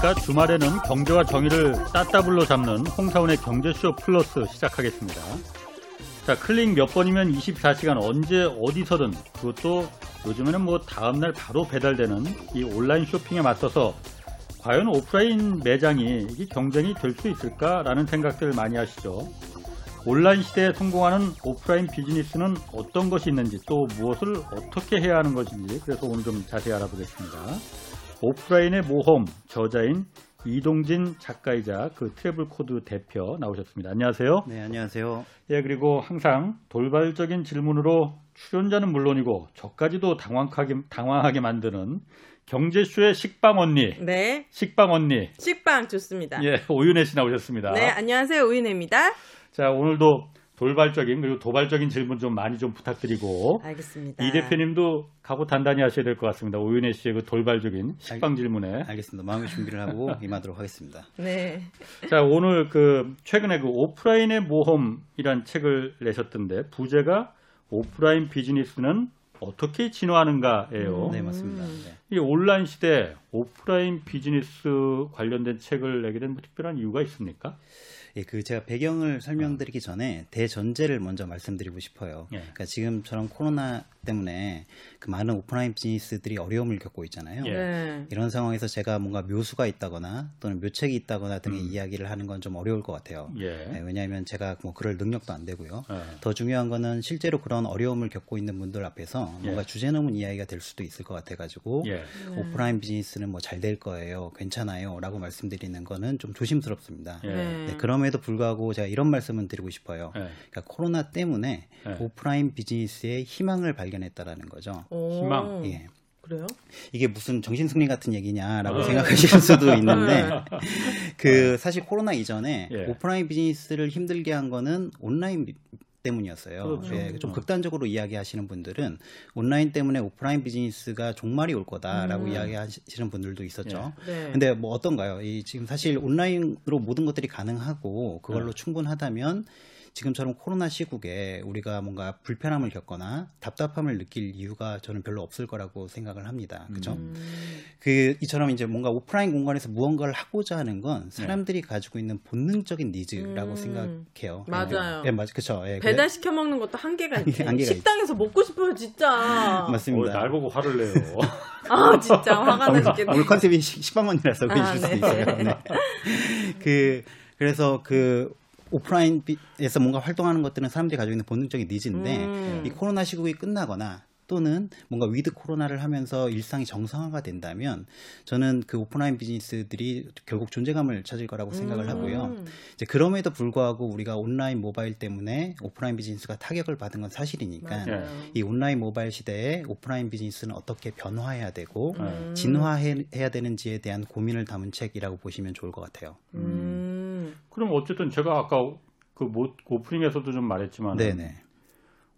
안녕하십니까. 주말에는 경제와 정의를 따따블로 잡는 홍사원의 경제쇼 플러스 시작하겠습니다. 자, 클릭 몇 번이면 24시간 언제 어디서든 그것도 요즘에는 뭐 다음날 바로 배달되는 이 온라인 쇼핑에 맞서서 과연 오프라인 매장이 이게 경쟁이 될 수 있을까라는 생각들 많이 하시죠. 온라인 시대에 성공하는 오프라인 비즈니스는 어떤 것이 있는지 또 무엇을 어떻게 해야 하는 것인지 그래서 오늘 좀 자세히 알아보겠습니다. 오프라인의 모험 저자인 이동진 작가이자 그 트래블 코드 대표 나오셨습니다. 안녕하세요. 네, 안녕하세요. 예, 그리고 항상 돌발적인 질문으로 출연자는 물론이고 저까지도 당황하게, 당황하게 만드는 경제쇼의 식빵 언니, 네, 식빵 언니, 식빵 좋습니다. 예, 오윤혜 씨 나오셨습니다. 네, 안녕하세요. 오윤혜입니다. 자, 오늘도 돌발적인 그리고 도발적인 질문 좀 많이 좀 부탁드리고 알겠습니다. 이 대표님도 각오 단단히 하셔야 될 것 같습니다. 오윤혜 씨의 그 돌발적인 식빵 질문에. 알겠습니다. 마음의 준비를 하고 임하도록 하겠습니다. 네, 자, 오늘 그 최근에 그 오프라인의 모험이란 책을 내셨던데 부제가 오프라인 비즈니스는 어떻게 진화하는가예요. 네, 맞습니다. 네. 이 온라인 시대 오프라인 비즈니스 관련된 책을 내게 된 특별한 이유가 있습니까? 예, 그 제가 배경을 설명드리기 전에 대전제를 먼저 말씀드리고 싶어요. 예. 그러니까 지금처럼 코로나 때문에 그 많은 오프라인 비즈니스들이 어려움을 겪고 있잖아요. 예. 네, 이런 상황에서 제가 뭔가 묘수가 있다거나 또는 묘책이 있다거나 등의 음. 이야기를 하는 건 좀 어려울 것 같아요. 예. 네, 왜냐하면 제가 뭐 그럴 능력도 안 되고요. 예. 더 중요한 거는 실제로 그런 어려움을 겪고 있는 분들 앞에서 뭔가 예. 주제 넘은 이야기가 될 수도 있을 것 같아가지고 예. 오프라인 비즈니스는 뭐 잘 될 거예요, 괜찮아요, 라고 말씀드리는 거는 좀 조심스럽습니다. 예. 네. 네, 그럼에도 불구하고 제가 이런 말씀은 드리고 싶어요. 예. 그러니까 코로나 때문에 예. 오프라인 비즈니스의 희망을 발견했다라는 거죠. 오, 희망. 예. 그래요? 이게 무슨 정신승리 같은 얘기냐라고 어. 생각하실 수도 있는데 네. 그 사실 코로나 이전에 예. 오프라인 비즈니스를 힘들게 한 거는 온라인 비- 때문이었어요. 그렇죠. 예, 좀 어. 극단적으로 이야기하시는 분들은 온라인 때문에 오프라인 비즈니스가 종말이 올 거다라고 음. 이야기하시는 분들도 있었죠. 네. 근데 뭐 어떤가요? 이 지금 사실 온라인으로 모든 것들이 가능하고 그걸로 네. 충분하다면 지금처럼 코로나 시국에 우리가 뭔가 불편함을 겪거나 답답함을 느낄 이유가 저는 별로 없을 거라고 생각을 합니다. 그죠? 음, 그 이처럼 이제 뭔가 오프라인 공간에서 무언가를 하고자 하는 건 네. 사람들이 가지고 있는 본능적인 니즈라고 음. 생각해요. 맞아요. 예, 맞, 그쵸. 예, 배달 시켜 먹는 것도 한계가 한계- 있지. 한계가 식당에서 먹고 싶어요, 진짜. 그- 맞습니다. 어, 날 보고 화를 내요. 아, 진짜 화가 나 죽겠네. 오늘 컨셉이 식- 식빵언니라서 그러실 아, 수도 네. 있어요. 네. 그 그래서 그 오프라인에서 뭔가 활동하는 것들은 사람들이 가지고 있는 본능적인 needs인데 음. 이 코로나 시국이 끝나거나 또는 뭔가 위드 코로나를 하면서 일상이 정상화가 된다면 저는 그 오프라인 비즈니스들이 결국 존재감을 찾을 거라고 생각을 하고요. 음. 이제 그럼에도 불구하고 우리가 온라인 모바일 때문에 오프라인 비즈니스가 타격을 받은 건 사실이니까 맞아요. 이 온라인 모바일 시대에 오프라인 비즈니스는 어떻게 변화해야 되고 음. 진화해야 되는지에 대한 고민을 담은 책이라고 보시면 좋을 것 같아요. 음. 그럼 어쨌든 제가 아까 그 모- 오프닝에서도 좀 말했지만 네네.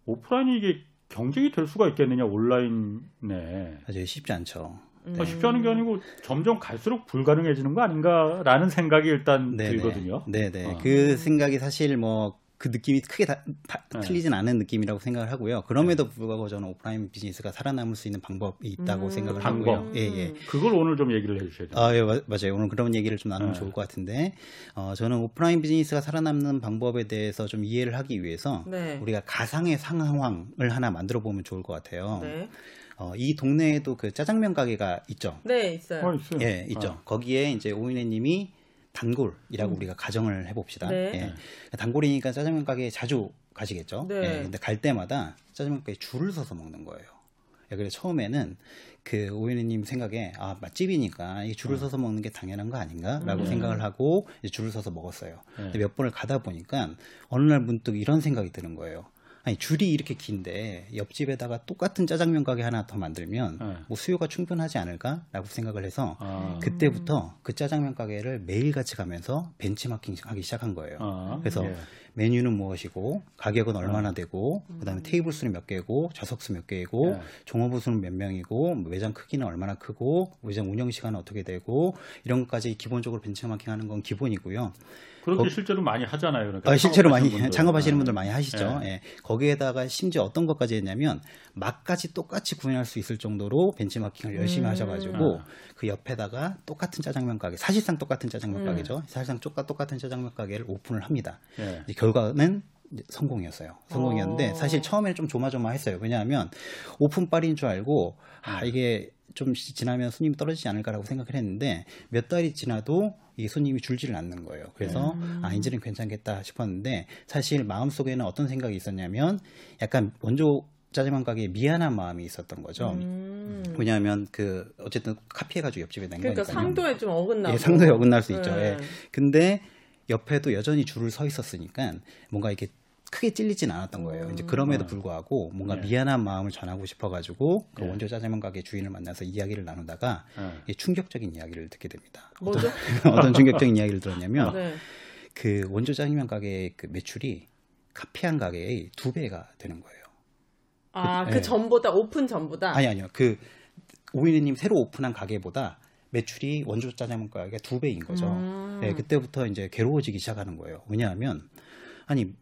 오프라인이 이게 경쟁이 될 수가 있겠느냐 온라인에 아주 쉽지 않죠. 음. 아, 쉽지 않은 게 아니고 점점 갈수록 불가능해지는 거 아닌가라는 생각이 일단 네네. 들거든요. 네네. 어. 그 생각이 사실 뭐 그 느낌이 크게 다, 다- 네. 틀리진 않은 느낌이라고 생각을 하고요. 그럼에도 불구하고 저는 오프라인 비즈니스가 살아남을 수 있는 방법이 있다고 음. 생각을 방법. 하고요. 예, 예. 그걸 오늘 좀 얘기를 해주셔야 돼요. 아, 예, 마- 맞아요. 오늘 그런 얘기를 좀 나누면 네. 좋을 것 같은데, 어, 저는 오프라인 비즈니스가 살아남는 방법에 대해서 좀 이해를 하기 위해서 네. 우리가 가상의 상황을 하나 만들어 보면 좋을 것 같아요. 네. 어, 이 동네에도 그 짜장면 가게가 있죠. 네, 있어요. 어, 있어요. 예, 있죠. 어. 거기에 이제 오인혜님이 단골이라고 우리가 가정을 해봅시다. 네. 예. 단골이니까 짜장면 가게에 자주 가시겠죠. 네. 예, 근데 갈 때마다 짜장면 가게에 줄을 서서 먹는 거예요. 예, 그래서 처음에는 그 오인혜님 생각에 아 맛집이니까 이 줄을 서서 먹는 게 당연한 거 아닌가라고 음. 생각을 하고 이제 줄을 서서 먹었어요. 네. 근데 몇 번을 가다 보니까 어느 날 문득 이런 생각이 드는 거예요. 아니 줄이 이렇게 긴데 옆집에다가 똑같은 짜장면 가게 하나 더 만들면 네. 뭐 수요가 충분하지 않을까라고 생각을 해서 아, 그때부터 그 짜장면 가게를 매일 같이 가면서 벤치마킹 하기 시작한 거예요. 아, 그래서 예. 메뉴는 무엇이고 가격은 얼마나 어. 되고 그다음에 테이블 수는 몇 개고 좌석 수 몇 개이고 네. 종업원 수는 몇 명이고 뭐 매장 크기는 얼마나 크고 매장 운영 시간은 어떻게 되고 이런 것까지 기본적으로 벤치마킹하는 건 기본이고요. 그렇게 거- 실제로 많이 하잖아요. 그러니까 아, 실제로 많이 창업하시는 분들. 창업하시는 아. 분들 많이 하시죠. 예. 예. 거기에다가 심지어 어떤 것까지 했냐면 맛까지 똑같이 구현할 수 있을 정도로 벤치마킹을 열심히 음. 하셔가지고 아. 그 옆에다가 똑같은 짜장면 가게, 사실상 똑같은 짜장면 음. 가게죠. 사실상 똑같 똑같은 짜장면 가게를 오픈을 합니다. 예. 이제 결과는 성공이었어요. 성공이었는데 어. 사실 처음에는 좀 조마조마했어요. 왜냐하면 오픈 빨인 줄 알고 아 이게 좀 시- 지나면 손님이 떨어지지 않을까라고 생각을 했는데 몇 달이 지나도 이 손님이 줄지를 않는 거예요. 그래서 아 이제는 괜찮겠다 싶었는데 사실 마음 속에는 어떤 생각이 있었냐면 약간 원조 짜장면 가게에 미안한 마음이 있었던 거죠. 음. 왜냐하면 그 어쨌든 카피해가지고 옆집에 낸 그러니까 거니까요. 상도에 좀 어긋나고. 예, 상도에 어긋날 수 있죠. 네. 예. 근데 옆에도 여전히 줄을 서 있었으니까 뭔가 이렇게 크게 찔리진 않았던 거예요. 이제 그럼에도 불구하고 뭔가 네. 미안한 마음을 전하고 싶어가지고 그 네. 원조 짜장면 가게 주인을 만나서 이야기를 나누다가 예. 이게 충격적인 이야기를 듣게 됩니다. 뭐죠? 어떤 충격적인 이야기를 들었냐면 네. 그 원조 짜장면 가게의 그 매출이 카피한 가게의 두 배가 되는 거예요. 아, 그- 그 예. 전보다 오픈 전보다. 아니 아니요. 그 오이네님 새로 오픈한 가게보다 매출이 원조 짜장면 가게가 두 배인 거죠. 음. 네, 그때부터 이제 괴로워지기 시작하는 거예요. 왜냐하면 아니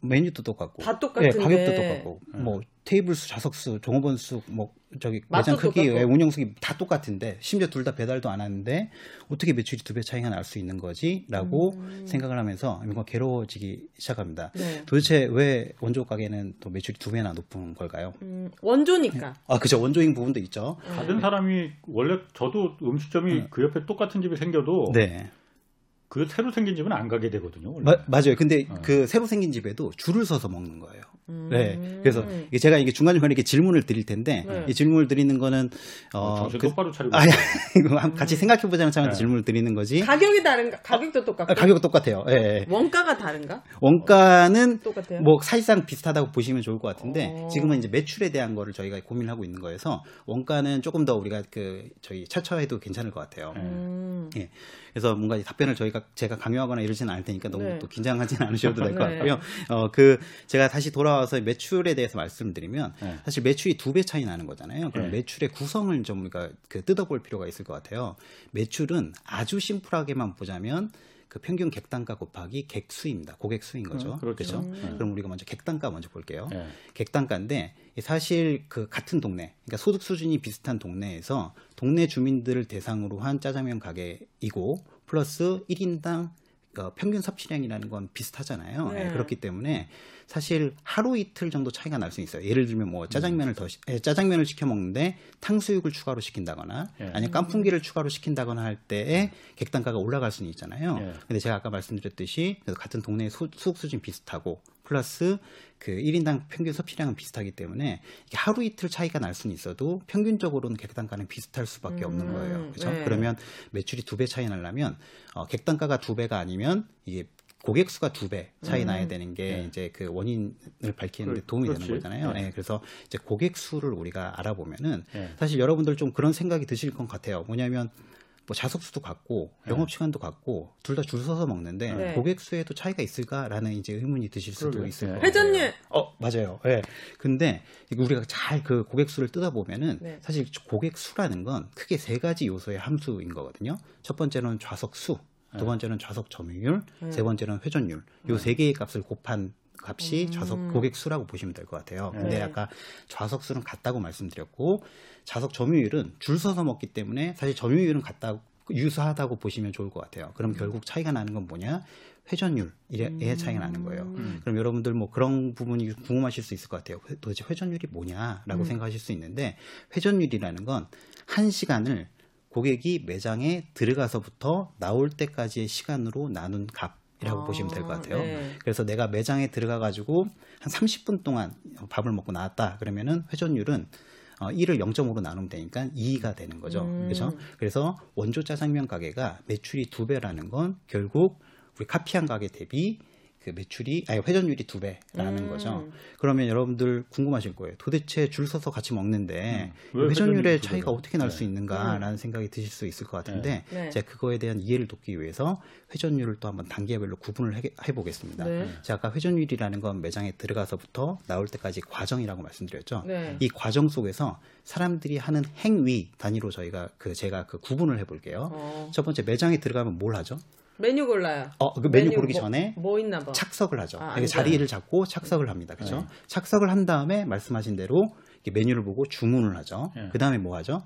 메뉴도 똑같고, 다 똑같은데. 예, 가격도 똑같고, 음. 뭐 테이블 수, 좌석 수, 종업원 수, 뭐 저기 매장 크기. 예, 운영 수기 다 똑같은데 심지어 둘 다 배달도 안 하는데 어떻게 매출이 두 배 차이가 날 수 있는 거지?라고 음. 생각을 하면서 뭔가 괴로워지기 시작합니다. 네. 도대체 왜 원조 가게는 또 매출이 두 배나 높은 걸까요? 음, 원조니까. 아, 그죠. 원조인 부분도 있죠. 다른 사람이 원래 저도 음식점이 그 옆에 똑같은 집이 생겨도 네. 그 새로 생긴 집은 안 가게 되거든요. 원래. 마- 맞아요. 근데 어. 그 새로 생긴 집에도 줄을 서서 먹는 거예요. 음. 네. 그래서 이게 제가 이게 중간중간에 이렇게 질문을 드릴 텐데, 네. 이 질문을 드리는 거는, 어, 어, 정신 그, 똑바로 차리고. 아, 이거 한- 같이 생각해 보자는 차원에서 네. 질문을 드리는 거지. 가격이 다른가? 가격도 똑같고. 아, 가격은 똑같아요. 예, 예. 원가가 다른가? 원가는 똑같아요. 뭐 사실상 비슷하다고 보시면 좋을 것 같은데 어. 지금은 이제 매출에 대한 거를 저희가 고민을 하고 있는 거여서 원가는 조금 더 우리가 그 저희 차처해도 괜찮을 것 같아요. 네. 음. 예. 그래서 뭔가 이 답변을 저희가 제가 강요하거나 이러지는 않을 테니까 너무 네. 또 긴장하지는 않으셔도 될것 네. 같고요. 어, 그 제가 다시 돌아 와서 매출에 대해서 말씀드리면 네. 사실 매출이 두 배 차이 나는 거잖아요. 그럼 네. 매출의 구성을 좀 우리가 그 뜯어볼 필요가 있을 것 같아요. 매출은 아주 심플하게만 보자면 그 평균 객단가 곱하기 객수입니다. 고객 수인 거죠. 음, 그렇죠. 음. 그럼 우리가 먼저 객단가 먼저 볼게요. 예. 객단가인데 사실 그 같은 동네, 그러니까 소득 수준이 비슷한 동네에서 동네 주민들을 대상으로 한 짜장면 가게이고 플러스 1인당 어, 평균 섭취량이라는 건 비슷하잖아요. 네. 예, 그렇기 때문에 사실 하루 이틀 정도 차이가 날 수 있어요. 예를 들면 뭐 짜장면을 더 시- 예, 짜장면을 시켜 먹는데 탕수육을 추가로 시킨다거나 예. 아니면 깐풍기를 추가로 시킨다거나 할 때에 객단가가 올라갈 수는 있잖아요. 예. 근데 제가 아까 말씀드렸듯이 같은 동네의 소- 수급 수준 비슷하고 플러스 그 1인당 평균 섭취량은 비슷하기 때문에 하루 이틀 차이가 날 수는 있어도 평균적으로는 객단가는 비슷할 수밖에 없는 음, 거예요. 그렇죠? 네. 그러면 매출이 두 배 차이 나려면 어, 객단가가 두 배가 아니면 이게 고객 수가 두 배 차이 음. 나야 되는 게 네. 이제 그 원인을 밝히는데 그- 도움이 그렇지. 되는 거잖아요. 네. 예, 그래서 이제 고객 수를 우리가 알아보면은 예. 사실 여러분들 좀 그런 생각이 드실 것 같아요. 뭐냐면 뭐 자석수도 같고 네. 영업 시간도 같고 둘 다 줄 서서 먹는데 네. 고객 수에도 차이가 있을까라는 이제 의문이 드실 수도 그러게요. 있을 네. 것 같아요. 회전율. 어 맞아요. 예. 근데 우리가 잘 그 고객 수를 뜯어 보면은 네. 사실 고객 수라는 건 크게 세 가지 요소의 함수인 거거든요. 첫 번째는 좌석 수, 두 네. 번째는 좌석 점유율, 네. 세 번째는 회전율. 요 세 개의 값을 곱한 값이 음. 좌석 고객 수라고 보시면 될 것 같아요. 근데 네. 아까 좌석 수는 같다고 말씀드렸고 좌석 점유율은 줄 서서 먹기 때문에 사실 점유율은 같다 유사하다고 보시면 좋을 것 같아요. 그럼 결국 차이가 나는 건 뭐냐? 회전율의 차이가 나는 거예요. 음. 그럼 여러분들 뭐 그런 부분이 궁금하실 수 있을 것 같아요. 회- 도대체 회전율이 뭐냐라고 음. 생각하실 수 있는데 회전율이라는 건 한 시간을 고객이 매장에 들어가서부터 나올 때까지의 시간으로 나눈 값이라고 아, 보시면 될 것 같아요. 네. 그래서 내가 매장에 들어가 가지고 한 30분 동안 밥을 먹고 나왔다 그러면은 회전율은 어, 1을 0.5로 나누면 되니까 2가 되는 거죠. 음. 그렇죠? 그래서 원조 짜장면 가게가 매출이 두 배라는 건 결국 우리 카피한 가게 대비 그 매출이 아니 회전율이 두 배라는 음. 거죠. 그러면 여러분들 궁금하실 거예요. 도대체 줄 서서 같이 먹는데 음. 왜 회전율의 차이가? 어떻게 날 네. 수 있는가라는 생각이 드실 수 있을 것 같은데 네. 제가 그거에 대한 이해를 돕기 위해서 회전율을 또 한번 단계별로 구분을 해, 해보겠습니다. 네. 제가 아까 회전율이라는 건 매장에 들어가서부터 나올 때까지 과정이라고 말씀드렸죠. 네. 이 과정 속에서 사람들이 하는 행위 단위로 저희가 그 제가 그 구분을 해볼게요. 어. 첫 번째 매장에 들어가면 뭘 하죠? 메뉴 골라요. 어, 그 메뉴, 고르기 뭐, 전에 뭐 있나 봐. 착석을 하죠. 아, 이게. 자리를 잡고 착석을 합니다. 그렇죠? 네. 착석을 한 다음에 말씀하신 대로 메뉴를 보고 주문을 하죠. 네. 그 다음에 뭐 하죠?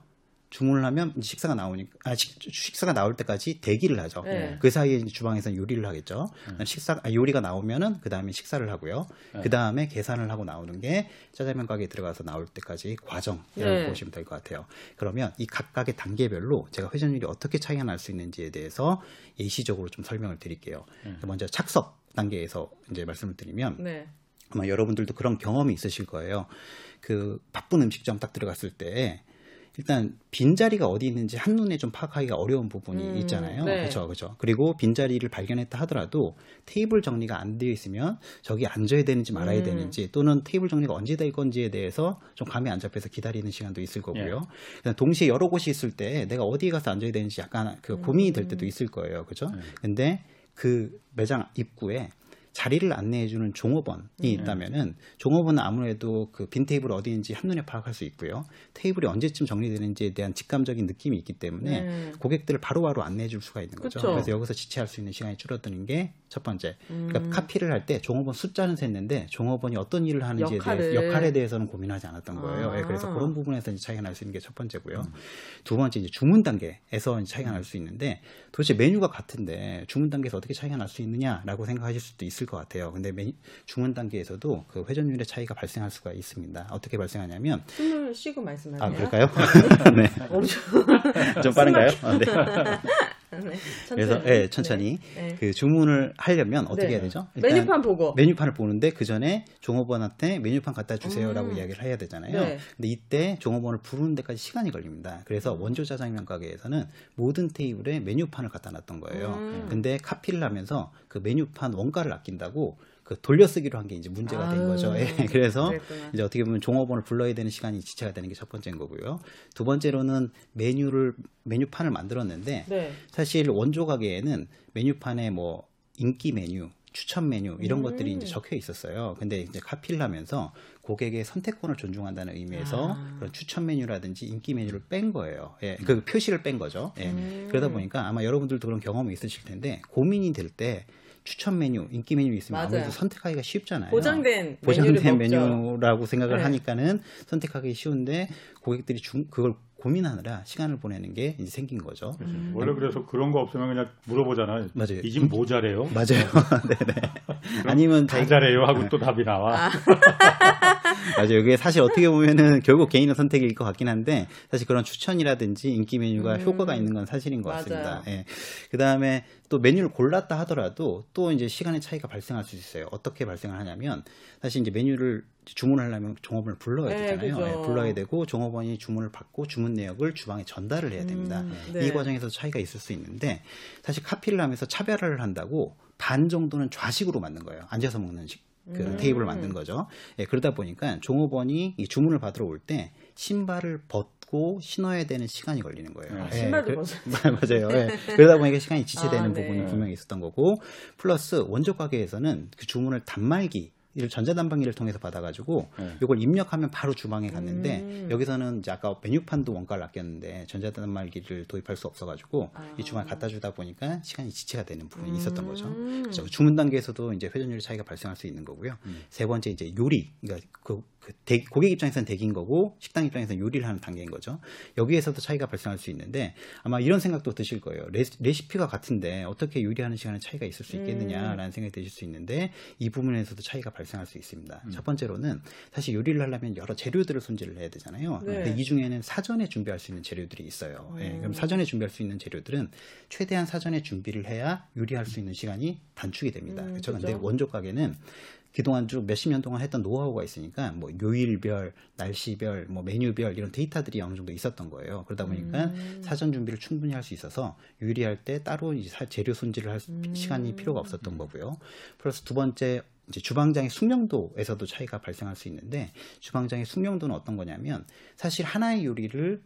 주문을 하면 식사가 나오니까 아, 식, 식사가 나올 때까지 대기를 하죠. 네. 그 사이에 주방에서 요리를 하겠죠. 네. 식사 아, 요리가 나오면은 그 다음에 식사를 하고요. 네. 그 다음에 계산을 하고 나오는 게 짜장면 가게에 들어가서 나올 때까지 과정이라고 네. 보시면 될 것 같아요. 그러면 이 각각의 단계별로 제가 회전율이 어떻게 차이가 날 수 있는지에 대해서 예시적으로 좀 설명을 드릴게요. 네. 먼저 착석 단계에서 이제 말씀을 드리면 네. 아마 여러분들도 그런 경험이 있으실 거예요. 그 바쁜 음식점 딱 들어갔을 때 일단 빈자리가 어디 있는지 한눈에 좀 파악하기가 어려운 부분이 음, 있잖아요. 네. 그렇죠. 그렇죠. 그리고 빈자리를 발견했다 하더라도 테이블 정리가 안 되어 있으면 저기 앉아야 되는지 말아야 음. 되는지 또는 테이블 정리가 언제 될 건지에 대해서 좀 감이 안 잡혀서 기다리는 시간도 있을 거고요. 예. 동시에 여러 곳이 있을 때 내가 어디에 가서 앉아야 되는지 약간 그 고민이 될 음. 때도 있을 거예요. 그렇죠? 네. 근데 그 매장 입구에 자리를 안내해주는 종업원이 음. 있다면은 종업원은 아무래도 그 빈 테이블 어디인지 한눈에 파악할 수 있고요. 테이블이 언제쯤 정리되는지에 대한 직감적인 느낌이 있기 때문에 네. 고객들을 바로바로 안내해줄 수가 있는 거죠. 그쵸. 그래서 여기서 지체할 수 있는 시간이 줄어드는 게 첫 번째. 음. 그러니까 카피를 할 때 종업원 숫자는 셌는데 종업원이 어떤 일을 하는지에 역할을. 대해 역할에 대해서는 고민하지 않았던 거예요. 아. 예, 그래서 그런 부분에서 이제 차이가 날 수 있는 게 첫 번째고요. 두 번째 이제 주문 단계에서 차이가 날 수 있는데 도대체 메뉴가 같은데 주문 단계에서 어떻게 차이가 날 수 있느냐라고 생각하실 수도 있을 것 같아요. 근데 주문 단계에서도 그 회전율의 차이가 발생할 수가 있습니다. 어떻게 발생하냐면 숨을 쉬고 말씀하세요. 아 그럴까요? 네. 엄청. 좀 빠른가요? 아, 네. 네. 그래서 예, 천천히 네. 네. 그 주문을 하려면 어떻게 네. 해야 되죠? 메뉴판 보고. 메뉴판을 보는데 그 전에 종업원한테 메뉴판 갖다 주세요라고 음. 이야기를 해야 되잖아요. 네. 근데 이때 종업원을 부르는 데까지 시간이 걸립니다. 그래서 원조 짜장면 가게에서는 모든 테이블에 메뉴판을 갖다 놨던 거예요. 음. 근데 카피를 하면서 그 메뉴판 원가를 아끼다고 그 돌려쓰기로 한 게 이제 문제가 된 아유, 거죠. 예, 그래서 그랬구나. 이제 어떻게 보면 종업원을 불러야 되는 시간이 지체가 되는 게 첫 번째인 거고요. 두 번째로는 메뉴를 메뉴판을 만들었는데 네. 사실 원조 가게에는 메뉴판에 뭐 인기 메뉴, 추천 메뉴 이런 음. 것들이 이제 적혀 있었어요. 근데 이제 카피를 하면서 고객의 선택권을 존중한다는 의미에서 아. 그런 추천 메뉴라든지 인기 메뉴를 뺀 거예요. 예, 그 표시를 뺀 거죠. 예. 음. 그러다 보니까 아마 여러분들도 그런 경험이 있으실 텐데 고민이 될 때 추천 메뉴, 인기 메뉴 있으면 맞아요. 아무래도 선택하기가 쉽잖아요. 보장된 보장된. 메뉴라고 생각을 네. 하니까는 선택하기 쉬운데 고객들이 중, 그걸 고민하느라 시간을 보내는 게 이제 생긴 거죠. 음. 원래 그래서 그런 거 없으면 그냥 물어보잖아요. 맞아요. 이집뭐 잘해요? 맞아요. 네네. 아니면 잘 자기- 잘해요 하고 또 답이 나와. 맞아요. 이게 사실 어떻게 보면은 결국 개인의 선택일 것 같긴 한데 사실 그런 추천이라든지 인기 메뉴가 음. 효과가 있는 건 사실인 것. 같습니다. 예. 그 다음에 또 메뉴를 골랐다 하더라도 또 이제 시간의 차이가 발생할 수 있어요. 어떻게 발생을 하냐면 사실 이제 메뉴를 주문을 하려면 종업원을 불러야 네, 되잖아요. 그죠. 예, 불러야 되고 종업원이 주문을 받고 주문 내역을 주방에 전달을 해야 됩니다. 음, 네. 이 과정에서 차이가 있을 수 있는데 사실 카피를 하면서 차별화를 한다고 반 정도는 좌식으로 만든 거예요. 앉아서 먹는 식, 그 음. 테이블을 만든 거죠. 예, 그러다 보니까 종업원이 이 주문을 받으러 올 때 신발을 벗고 신어야 되는 시간이 걸리는 거예요. 네. 신발도 그- 벗어야 맞아요. 예. 그러다 보니까 시간이 지체되는 아, 네. 부분이 분명히 있었던 거고 플러스 원조 가게에서는 그 주문을 단말기 이를 전자단방기를 통해서 받아가지고 네. 이걸 입력하면 바로 주방에 갔는데 음. 여기서는 이제 아까 메뉴판도 원가를 아꼈는데 전자단말기를 도입할 수 없어가지고 아. 이 주방에 갖다 주다 보니까 시간이 지체가 되는 부분이 있었던 거죠. 음. 그래서 주문 단계에서도 이제 회전율 차이가 발생할 수 있는 거고요. 세 번째 이제 요리, 그러니까 그, 그 대- 고객 입장에서는 대기인 거고 식당 입장에서는 요리를 하는 단계인 거죠. 여기에서도 차이가 발생할 수 있는데 아마 이런 생각도 드실 거예요. 레시, 레시피가 같은데 어떻게 요리하는 시간에 차이가 있을 수 있겠느냐라는 생각이 드실 수 있는데 이 부분에서도 차이가 발생할 수 있습니다. 첫 번째로는 사실 요리를 하려면 여러 재료들을 손질을 해야 되잖아요. 네. 근데 이 중에는 사전에 준비할 수 있는 재료들이 있어요. 예, 그럼 사전에 준비할 수 있는 재료들은 최대한 사전에 준비를 해야 요리할 수 있는 시간이 단축이 됩니다. 음, 그렇죠? 근데 그죠. 원조 가게는 그동안 쭉 몇십 년 동안 했던 노하우가 있으니까 뭐 요일별, 날씨별, 뭐 메뉴별 이런 데이터들이 어느 정도 있었던 거예요. 그러다 보니까 음. 사전 준비를 충분히 할 수 있어서 요리할 때 따로 이제 사- 재료 손질을 할 수- 음. 시간이 필요가 없었던 거고요. 플러스 두 번째 이제 주방장의 숙명도에서도 차이가 발생할 수 있는데 주방장의 숙명도는 어떤 거냐면 사실 하나의 요리를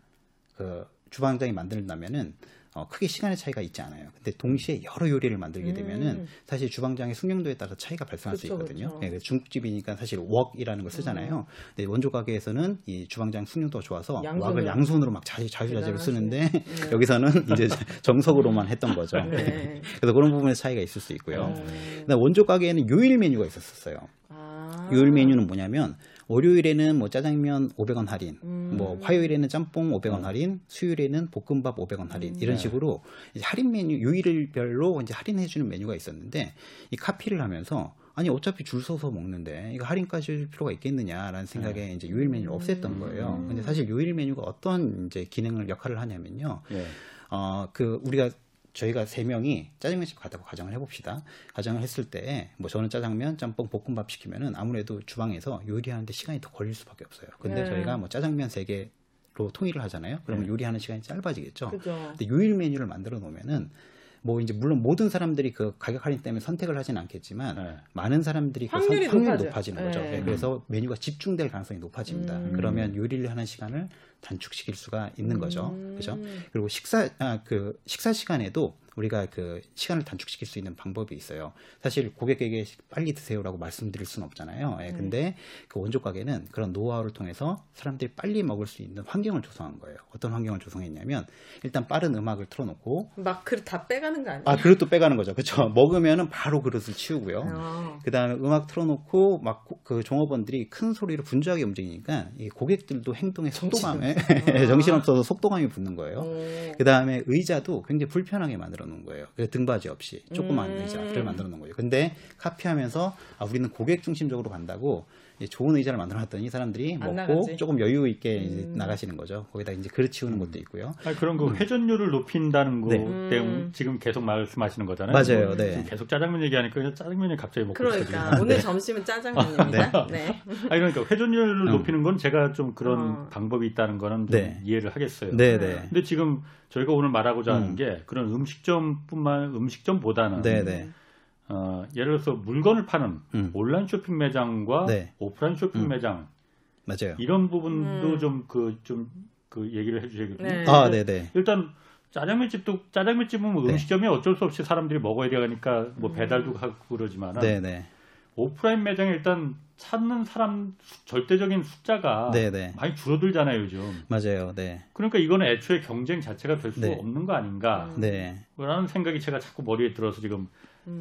그 주방장이 만든다면은 어, 크게 시간의 차이가 있지 않아요. 근데 동시에 여러 요리를 만들게 되면은 음. 사실 주방장의 숙련도에 따라 차이가 발생할 수 그쵸, 있거든요. 그쵸. 예, 그래서 중국집이니까 사실 웍이라는 걸 쓰잖아요. 근데 원조 가게에서는 이 주방장 숙련도가 좋아서 양손으로. 왁을 양손으로 막 자주 자주자주로 쓰는데 네. 여기서는 이제 정석으로만 했던 거죠. 네. 그래서 그런 부분에서 차이가 있을 수 있고요. 음. 그다음 원조 가게에는 요일 메뉴가 있었어요. 아. 요일 메뉴는 뭐냐면 월요일에는 뭐 짜장면 500원 할인, 음. 뭐 화요일에는 짬뽕 500원 할인, 수요일에는 볶음밥 500원 할인 이런 네. 식으로 이제 할인 메뉴 요일별로 이제 할인해 주는 메뉴가 있었는데 이 카피를 하면서 아니 어차피 줄 서서 먹는데 이거 할인까지 줄 필요가 있겠느냐라는 생각에 이제 요일 메뉴를 없앴던 거예요. 근데 사실 요일 메뉴가 어떤 이제 기능을 역할을 하냐면요. 예. 어, 그, 우리가, 저희가 세 명이 짜장면집 갔다고 가정을 해봅시다. 가정을 했을 때, 뭐 저는 짜장면, 짬뽕, 볶음밥 시키면은 아무래도 주방에서 요리하는데 시간이 더 걸릴 수밖에 없어요. 근데 네. 저희가 뭐 짜장면 세 개 로 통일을 하잖아요. 그러면 네. 요리하는 시간이 짧아지겠죠. 그죠. 근데 요일 메뉴를 만들어 놓으면은 뭐 이제 물론 모든 사람들이 그 가격 할인 때문에 선택을 하진 않겠지만 네. 많은 사람들이 그 확률이 선- 확률이 높아져. 높아지는 거죠. 네. 네, 그래서 메뉴가 집중될 가능성이 높아집니다. 음. 그러면 요리를 하는 시간을 단축시킬 수가 있는 거죠. 음. 그죠? 그리고 식사 아 그 식사 시간에도 우리가 그 시간을 단축시킬 수 있는 방법이 있어요. 사실 고객에게 빨리 드세요라고 말씀드릴 수는 없잖아요. 네. 예, 근데 그 원조 가게는 그런 노하우를 통해서 사람들이 빨리 먹을 수 있는 환경을 조성한 거예요. 어떤 환경을 조성했냐면 일단 빠른 음악을 틀어놓고 막 그릇 다 빼가는 거 아니에요? 아 그릇도 빼가는 거죠. 그렇죠. 먹으면은 바로 그릇을 치우고요. 어. 그 다음에 음악 틀어놓고 막 그 종업원들이 큰 소리로 분주하게 움직이니까 이 고객들도 행동에 속도감에 정신없어서 속도감이 붙는 거예요. 어. 그 다음에 의자도 굉장히 불편하게 만들어 놓은 거예요. 그래서 등받이 없이 조그만 음. 의자를 만들어 놓은 거예요. 근데 카피하면서 아, 우리는 고객 중심적으로 간다고 좋은 의자를 만들어 놨더니 사람들이 안 먹고 나가지. 조금 여유 있게 이제 음. 나가시는 거죠. 거기다 이제 그릇 치우는 것도 있고요. 아니, 그런 그 회전율을 높인다는 거 네. 때문에 음. 지금 계속 말씀하시는 거잖아요. 맞아요, 뭐 네. 지금 계속 짜장면 얘기하니까 짜장면이 갑자기 먹고 그러니까. 오늘 점심은 짜장면입니다. 네. 아니 그러니까 회전율을 음. 높이는 건 제가 좀 그런 어. 방법이 있다는 거는 좀 네. 이해를 하겠어요. 네, 네. 근데 지금 저희가 오늘 말하고자 하는 음. 게 그런 음식점뿐만 음식점보다는 네, 네. 어, 예를 들어서 물건을 파는 음. 온라인 쇼핑 매장과 네. 오프라인 쇼핑 음. 매장 맞아요. 이런 부분도 음. 좀그좀그 얘기를 해주셔야겠군요. 네. 아, 네, 네. 일단 짜장면 집도 짜장면 집은 뭐 네. 음식점이 어쩔 수 없이 사람들이 먹어야 되니까 뭐 음. 배달도 하고 그러지만은 네, 네. 오프라인 매장에 일단 찾는 사람 수- 절대적인 숫자가 네, 네. 많이 줄어들잖아요 요즘. 맞아요. 네. 그러니까 이거는 애초에 경쟁 자체가 될수 네. 없는 거 아닌가 음. 네. 라는 생각이 제가 자꾸 머리에 들어서 지금 음.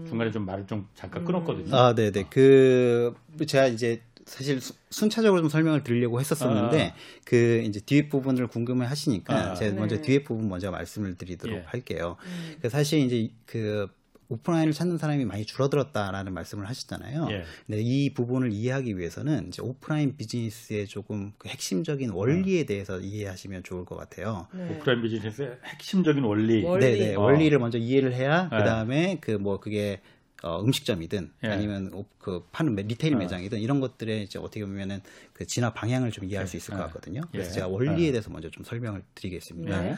중간에 좀 말을 좀 잠깐 음. 끊었거든요. 아, 네, 네. 그 제가 이제 사실 수- 순차적으로 좀 설명을 드리려고 했었었는데 그 이제 뒤에 부분을 궁금해 하시니까 아. 제가 먼저 네. 뒤에 부분 먼저 말씀을 드리도록 예. 할게요. 음. 그 사실 이제 그 오프라인을 찾는 사람이 많이 줄어들었다라는 말씀을 하셨잖아요. 예. 근데 이 부분을 이해하기 위해서는 이제 오프라인 비즈니스의 조금 그 핵심적인 원리에 대해서 이해하시면 좋을 것 같아요. 네. 오프라인 비즈니스의 핵심적인 원리. 원리. 네네 어. 원리를 먼저 이해를 해야 네. 그 다음에 그 뭐 그게 어, 음식점이든 예. 아니면 오- 그 파는 매- retail 어. 매장이든 이런 것들의 이제 어떻게 보면은 그 진화 방향을 좀 이해할 예. 수 있을 것 예. 같거든요. 그래서 예. 제가 원리에 예. 대해서 먼저 좀 설명을 드리겠습니다.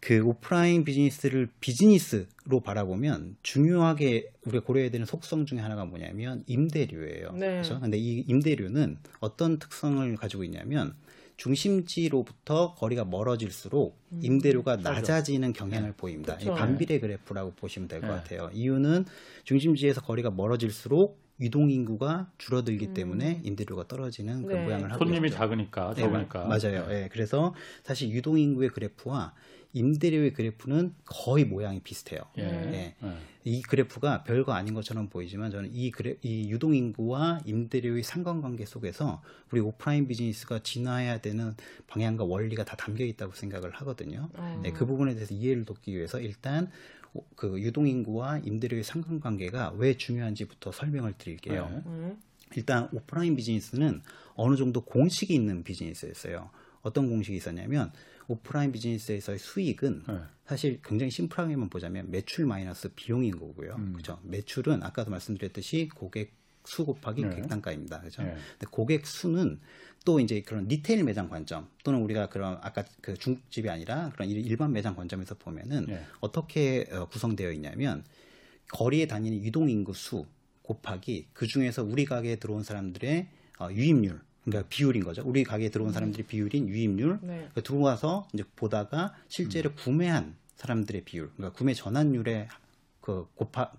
네. 그 오프라인 비즈니스를 비즈니스로 바라보면 중요하게 우리가 고려해야 되는 속성 중에 하나가 뭐냐면 임대료예요. 네. 그렇죠? 근데 이 임대료는 어떤 특성을 가지고 있냐면 중심지로부터 거리가 멀어질수록 임대료가 낮아지는 경향을 보입니다. 이 그쵸. 반비례 그래프라고 보시면 될것 네. 같아요. 이유는 중심지에서 거리가 멀어질수록 유동 인구가 줄어들기 음. 때문에 임대료가 떨어지는 그 네. 모양을 하고 손님이 있죠. 작으니까 네, 적으니까. 맞아요. 예, 그래서 사실 유동 인구의 그래프와 임대료의 그래프는 거의 모양이 비슷해요. 예. 예. 예. 이 그래프가 별거 아닌 것처럼 보이지만 저는 이 그래 이 유동 인구와 임대료의 상관관계 속에서 우리 오프라인 비즈니스가 진화해야 되는 방향과 원리가 다 담겨 있다고 생각을 하거든요. 어. 네, 그 부분에 대해서 이해를 돕기 위해서 일단 오- 그 유동 인구와 임대료의 상관관계가 왜 중요한지부터 설명을 드릴게요. 네. 음. 일단 오프라인 비즈니스는 어느 정도 공식이 있는 비즈니스였어요. 어떤 공식이 있었냐면 오프라인 비즈니스에서의 수익은 네. 사실 굉장히 심플하게만 보자면 매출 마이너스 비용인 거고요. 음. 그죠? 매출은 아까도 말씀드렸듯이 고객 수 곱하기 네. 객단가입니다. 그죠? 네. 근데 고객 수는 또 이제 그런 retail 매장 관점 또는 우리가 그런 아까 그 중국집이 아니라 그런 일- 일반 매장 관점에서 보면은 네. 어떻게 어, 구성되어 있냐면 거리에 다니는 유동 인구 수 곱하기 그 중에서 우리 가게에 들어온 사람들의 어, 유입률 그러니까 비율인 거죠. 우리 가게에 들어온 사람들의 비율인 유입률 네. 그 들어와서 이제 보다가 실제로 구매한 사람들의 비율, 그러니까 구매 전환율의 그 곱하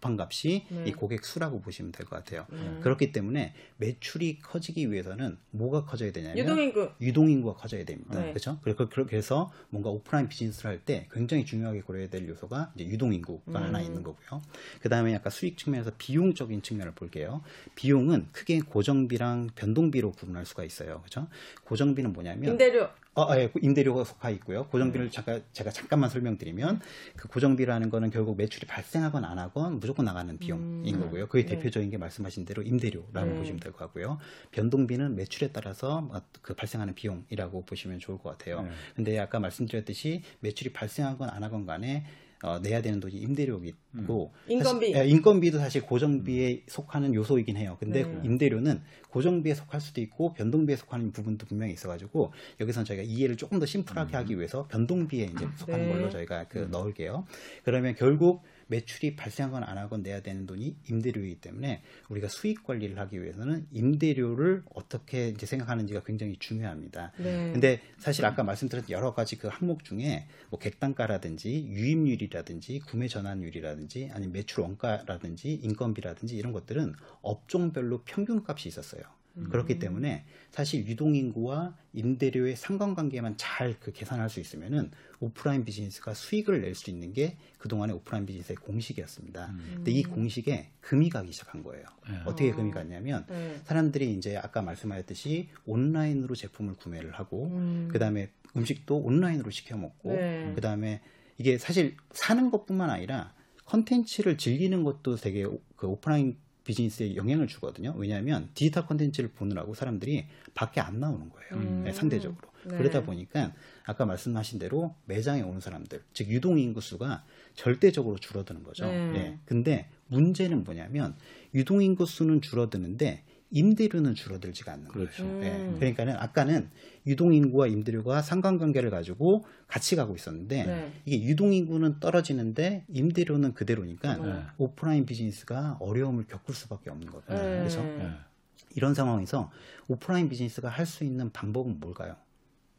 곱한 값이 네. 이 고객 수라고 보시면 될 것 같아요. 음. 그렇기 때문에 매출이 커지기 위해서는 뭐가 커져야 되냐면 유동인구. 유동인구가 커져야 됩니다. 네. 그렇죠? 그래서 그래서 뭔가 오프라인 비즈니스를 할 때 굉장히 중요하게 고려해야 될 요소가 이제 유동인구가 음. 하나 있는 거고요. 그 다음에 약간 수익 측면에서 비용적인 측면을 볼게요. 비용은 크게 고정비랑 변동비로 구분할 수가 있어요. 그렇죠? 고정비는 뭐냐면 임대료. 어, 예, 임대료가 속하 있고요. 고정비를 네. 잠깐 제가 잠깐만 설명드리면 그 고정비라는 거는 결국 매출이 발생하건 안 하건 무조건 나가는 비용인 음. 거고요. 그게 네. 대표적인 게 말씀하신 대로 임대료라고 네. 보시면 될 것 같고요. 변동비는 매출에 따라서 어, 그 발생하는 비용이라고 보시면 좋을 것 같아요. 네. 근데 아까 말씀드렸듯이 매출이 발생하건 안 하건 간에 어, 내야 되는 돈이 임대료이고 인건비. 사실, 예, 인건비도 사실 고정비에 속하는 요소이긴 해요. 근데 네. 임대료는 고정비에 속할 수도 있고 변동비에 속하는 부분도 분명히 있어가지고 여기서는 저희가 이해를 조금 더 심플하게 하기 위해서 변동비에 이제 속하는 네. 걸로 저희가 그 넣을게요. 그러면 결국 매출이 발생하건 안 하건 내야 되는 돈이 임대료이기 때문에 우리가 수익 관리를 하기 위해서는 임대료를 어떻게 이제 생각하는지가 굉장히 중요합니다. 네. 근데 사실 아까 말씀드렸던 여러 가지 그 항목 중에 뭐 객단가라든지 유입률이라든지 구매 전환율이라든지 아니면 매출 원가라든지 인건비라든지 이런 것들은 업종별로 평균값이 있었어요. 그렇기 때문에 사실 유동인구와 임대료의 상관관계만 잘 그 계산할 수 있으면은 오프라인 비즈니스가 수익을 낼 수 있는 게 그동안의 오프라인 비즈니스의 공식이었습니다. 근데 이 공식에 금이 가기 시작한 거예요. 네. 어떻게 어. 금이 갔냐면 네. 사람들이 이제 아까 말씀하셨듯이 온라인으로 제품을 구매를 하고 음. 그다음에 음식도 온라인으로 시켜 먹고 네. 그다음에 이게 사실 사는 것뿐만 아니라 컨텐츠를 즐기는 것도 되게 오- 그 오프라인 비즈니스에 영향을 주거든요. 왜냐하면 디지털 컨텐츠를 보느라고 사람들이 밖에 안 나오는 거예요. 음. 네, 상대적으로. 네. 그러다 보니까 아까 말씀하신 대로 매장에 오는 사람들, 즉 유동 인구 수가 절대적으로 줄어드는 거죠. 네. 예. 근데 문제는 뭐냐면 유동 인구 수는 줄어드는데 임대료는 줄어들지가 않는 그렇죠. 거예요. 예. 음. 그러니까는 아까는 유동 인구와 임대료가 상관관계를 가지고 같이 가고 있었는데 네. 이게 유동 인구는 떨어지는데 임대료는 그대로니까 네. 오프라인 비즈니스가 어려움을 겪을 수밖에 없는 거거든요. 네. 그래서 네. 이런 상황에서 오프라인 비즈니스가 할 수 있는 방법은 뭘까요?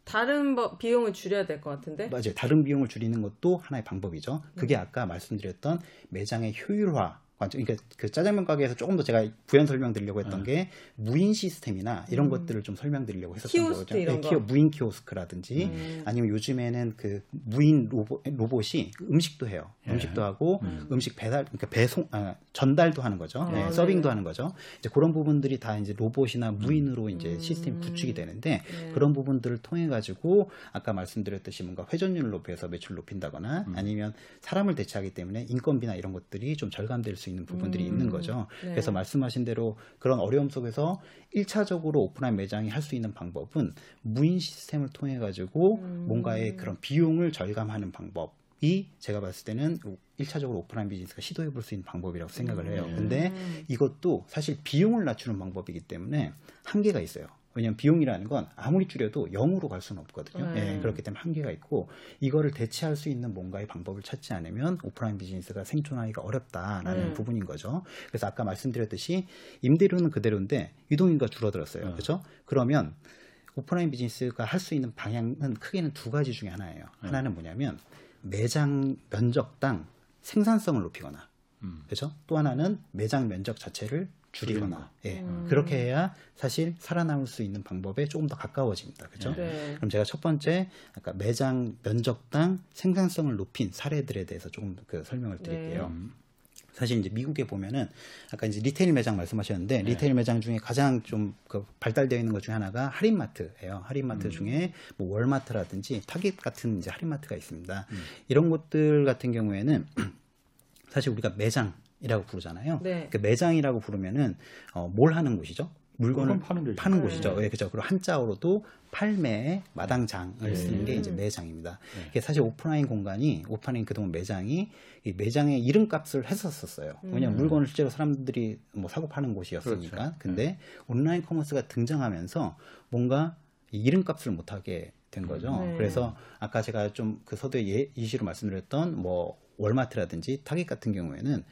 다른 버- 비용을 줄여야 될 것 같은데. 맞아요. 다른 비용을 줄이는 것도 하나의 방법이죠. 그게 아까 말씀드렸던 매장의 효율화. 관점. 그러니까 그 짜장면 가게에서 조금 더 제가 부연 설명드리려고 했던 게 무인 시스템이나 이런 것들을 좀 설명드리려고 했었던 거죠. 네, 거. 무인 키오스크라든지 음. 아니면 요즘에는 그 무인 로봇, 로봇이 음식도 해요. 예. 음식도 하고 음. 음. 식 배달, 그러니까 배송, 아, 전달도 하는 거죠. 아, 네, 네. 서빙도 하는 거죠. 이제 그런 부분들이 다 이제 로봇이나 무인으로 이제 음. 시스템 구축이 되는데 네. 그런 부분들을 통해 가지고 아까 말씀드렸듯이 뭔가 회전율을 높여서 매출 높인다거나 음. 아니면 사람을 대체하기 때문에 인건비나 이런 것들이 좀 절감될 수 있는 부분들이 음. 있는 거죠. 네. 그래서 말씀하신 대로 그런 어려움 속에서 1차적으로 오프라인 매장이 할 수 있는 방법은 무인 시스템을 통해 가지고 음. 뭔가의 그런 비용을 절감하는 방법 이 제가 봤을 때는 1차적으로 오프라인 비즈니스가 시도해 볼 수 있는 방법이라고 생각을 해요. 음. 근데 이것도 사실 비용을 낮추는 방법이기 때문에 한계가 있어요. 왜냐하면 비용이라는 건 아무리 줄여도 0으로 갈 수는 없거든요. 네. 예, 그렇기 때문에 한계가 있고 이거를 대체할 수 있는 뭔가의 방법을 찾지 않으면 오프라인 비즈니스가 생존하기가 어렵다라는 네. 부분인 거죠. 그래서 아까 말씀드렸듯이 임대료는 그대로인데 유동인구가 줄어들었어요. 네. 그렇죠? 그러면 오프라인 비즈니스가 할 수 있는 방향은 크게는 두 가지 중에 하나예요. 네. 하나는 뭐냐면 매장 면적당 생산성을 높이거나 음. 그렇죠? 또 하나는 매장 면적 자체를 줄이거나 예. 음. 그렇게 해야 사실 살아남을 수 있는 방법에 조금 더 가까워집니다. 그렇죠? 네. 그럼 제가 첫 번째 아까 매장 면적당 생산성을 높인 사례들에 대해서 조금 그 설명을 드릴게요. 음. 사실 이제 미국에 보면은 아까 이제 retail 매장 말씀하셨는데 네. 리테일 매장 중에 가장 좀 그 발달되어 있는 것 중에 하나가 할인마트예요. 할인마트 음. 중에 뭐 월마트라든지 타겟 같은 이제 할인마트가 있습니다. 음. 이런 곳들 같은 경우에는 사실 우리가 매장 이라고 부르잖아요. 네. 그 매장이라고 부르면은 어, 뭘 하는 곳이죠? 물건을 물건 파는 데죠. 곳이죠. 네. 예, 그죠. 그리고 한자어로도 팔매 마당장을 네. 쓰는 게 음. 이제 매장입니다. 네. 이게 사실 오프라인 공간이 오프라인 그동안 매장이 이 매장의 이름값을 했었었어요. 왜냐하면 음. 물건을 실제로 사람들이 뭐 사고 파는 곳이었으니까. 그렇죠. 근데 온라인 commerce가 등장하면서 뭔가 이 이름값을 못하게 된 거죠. 네. 그래서 아까 제가 좀 그 서두에 예, 예시로 말씀드렸던 뭐 월마트라든지 타겟 같은 경우에는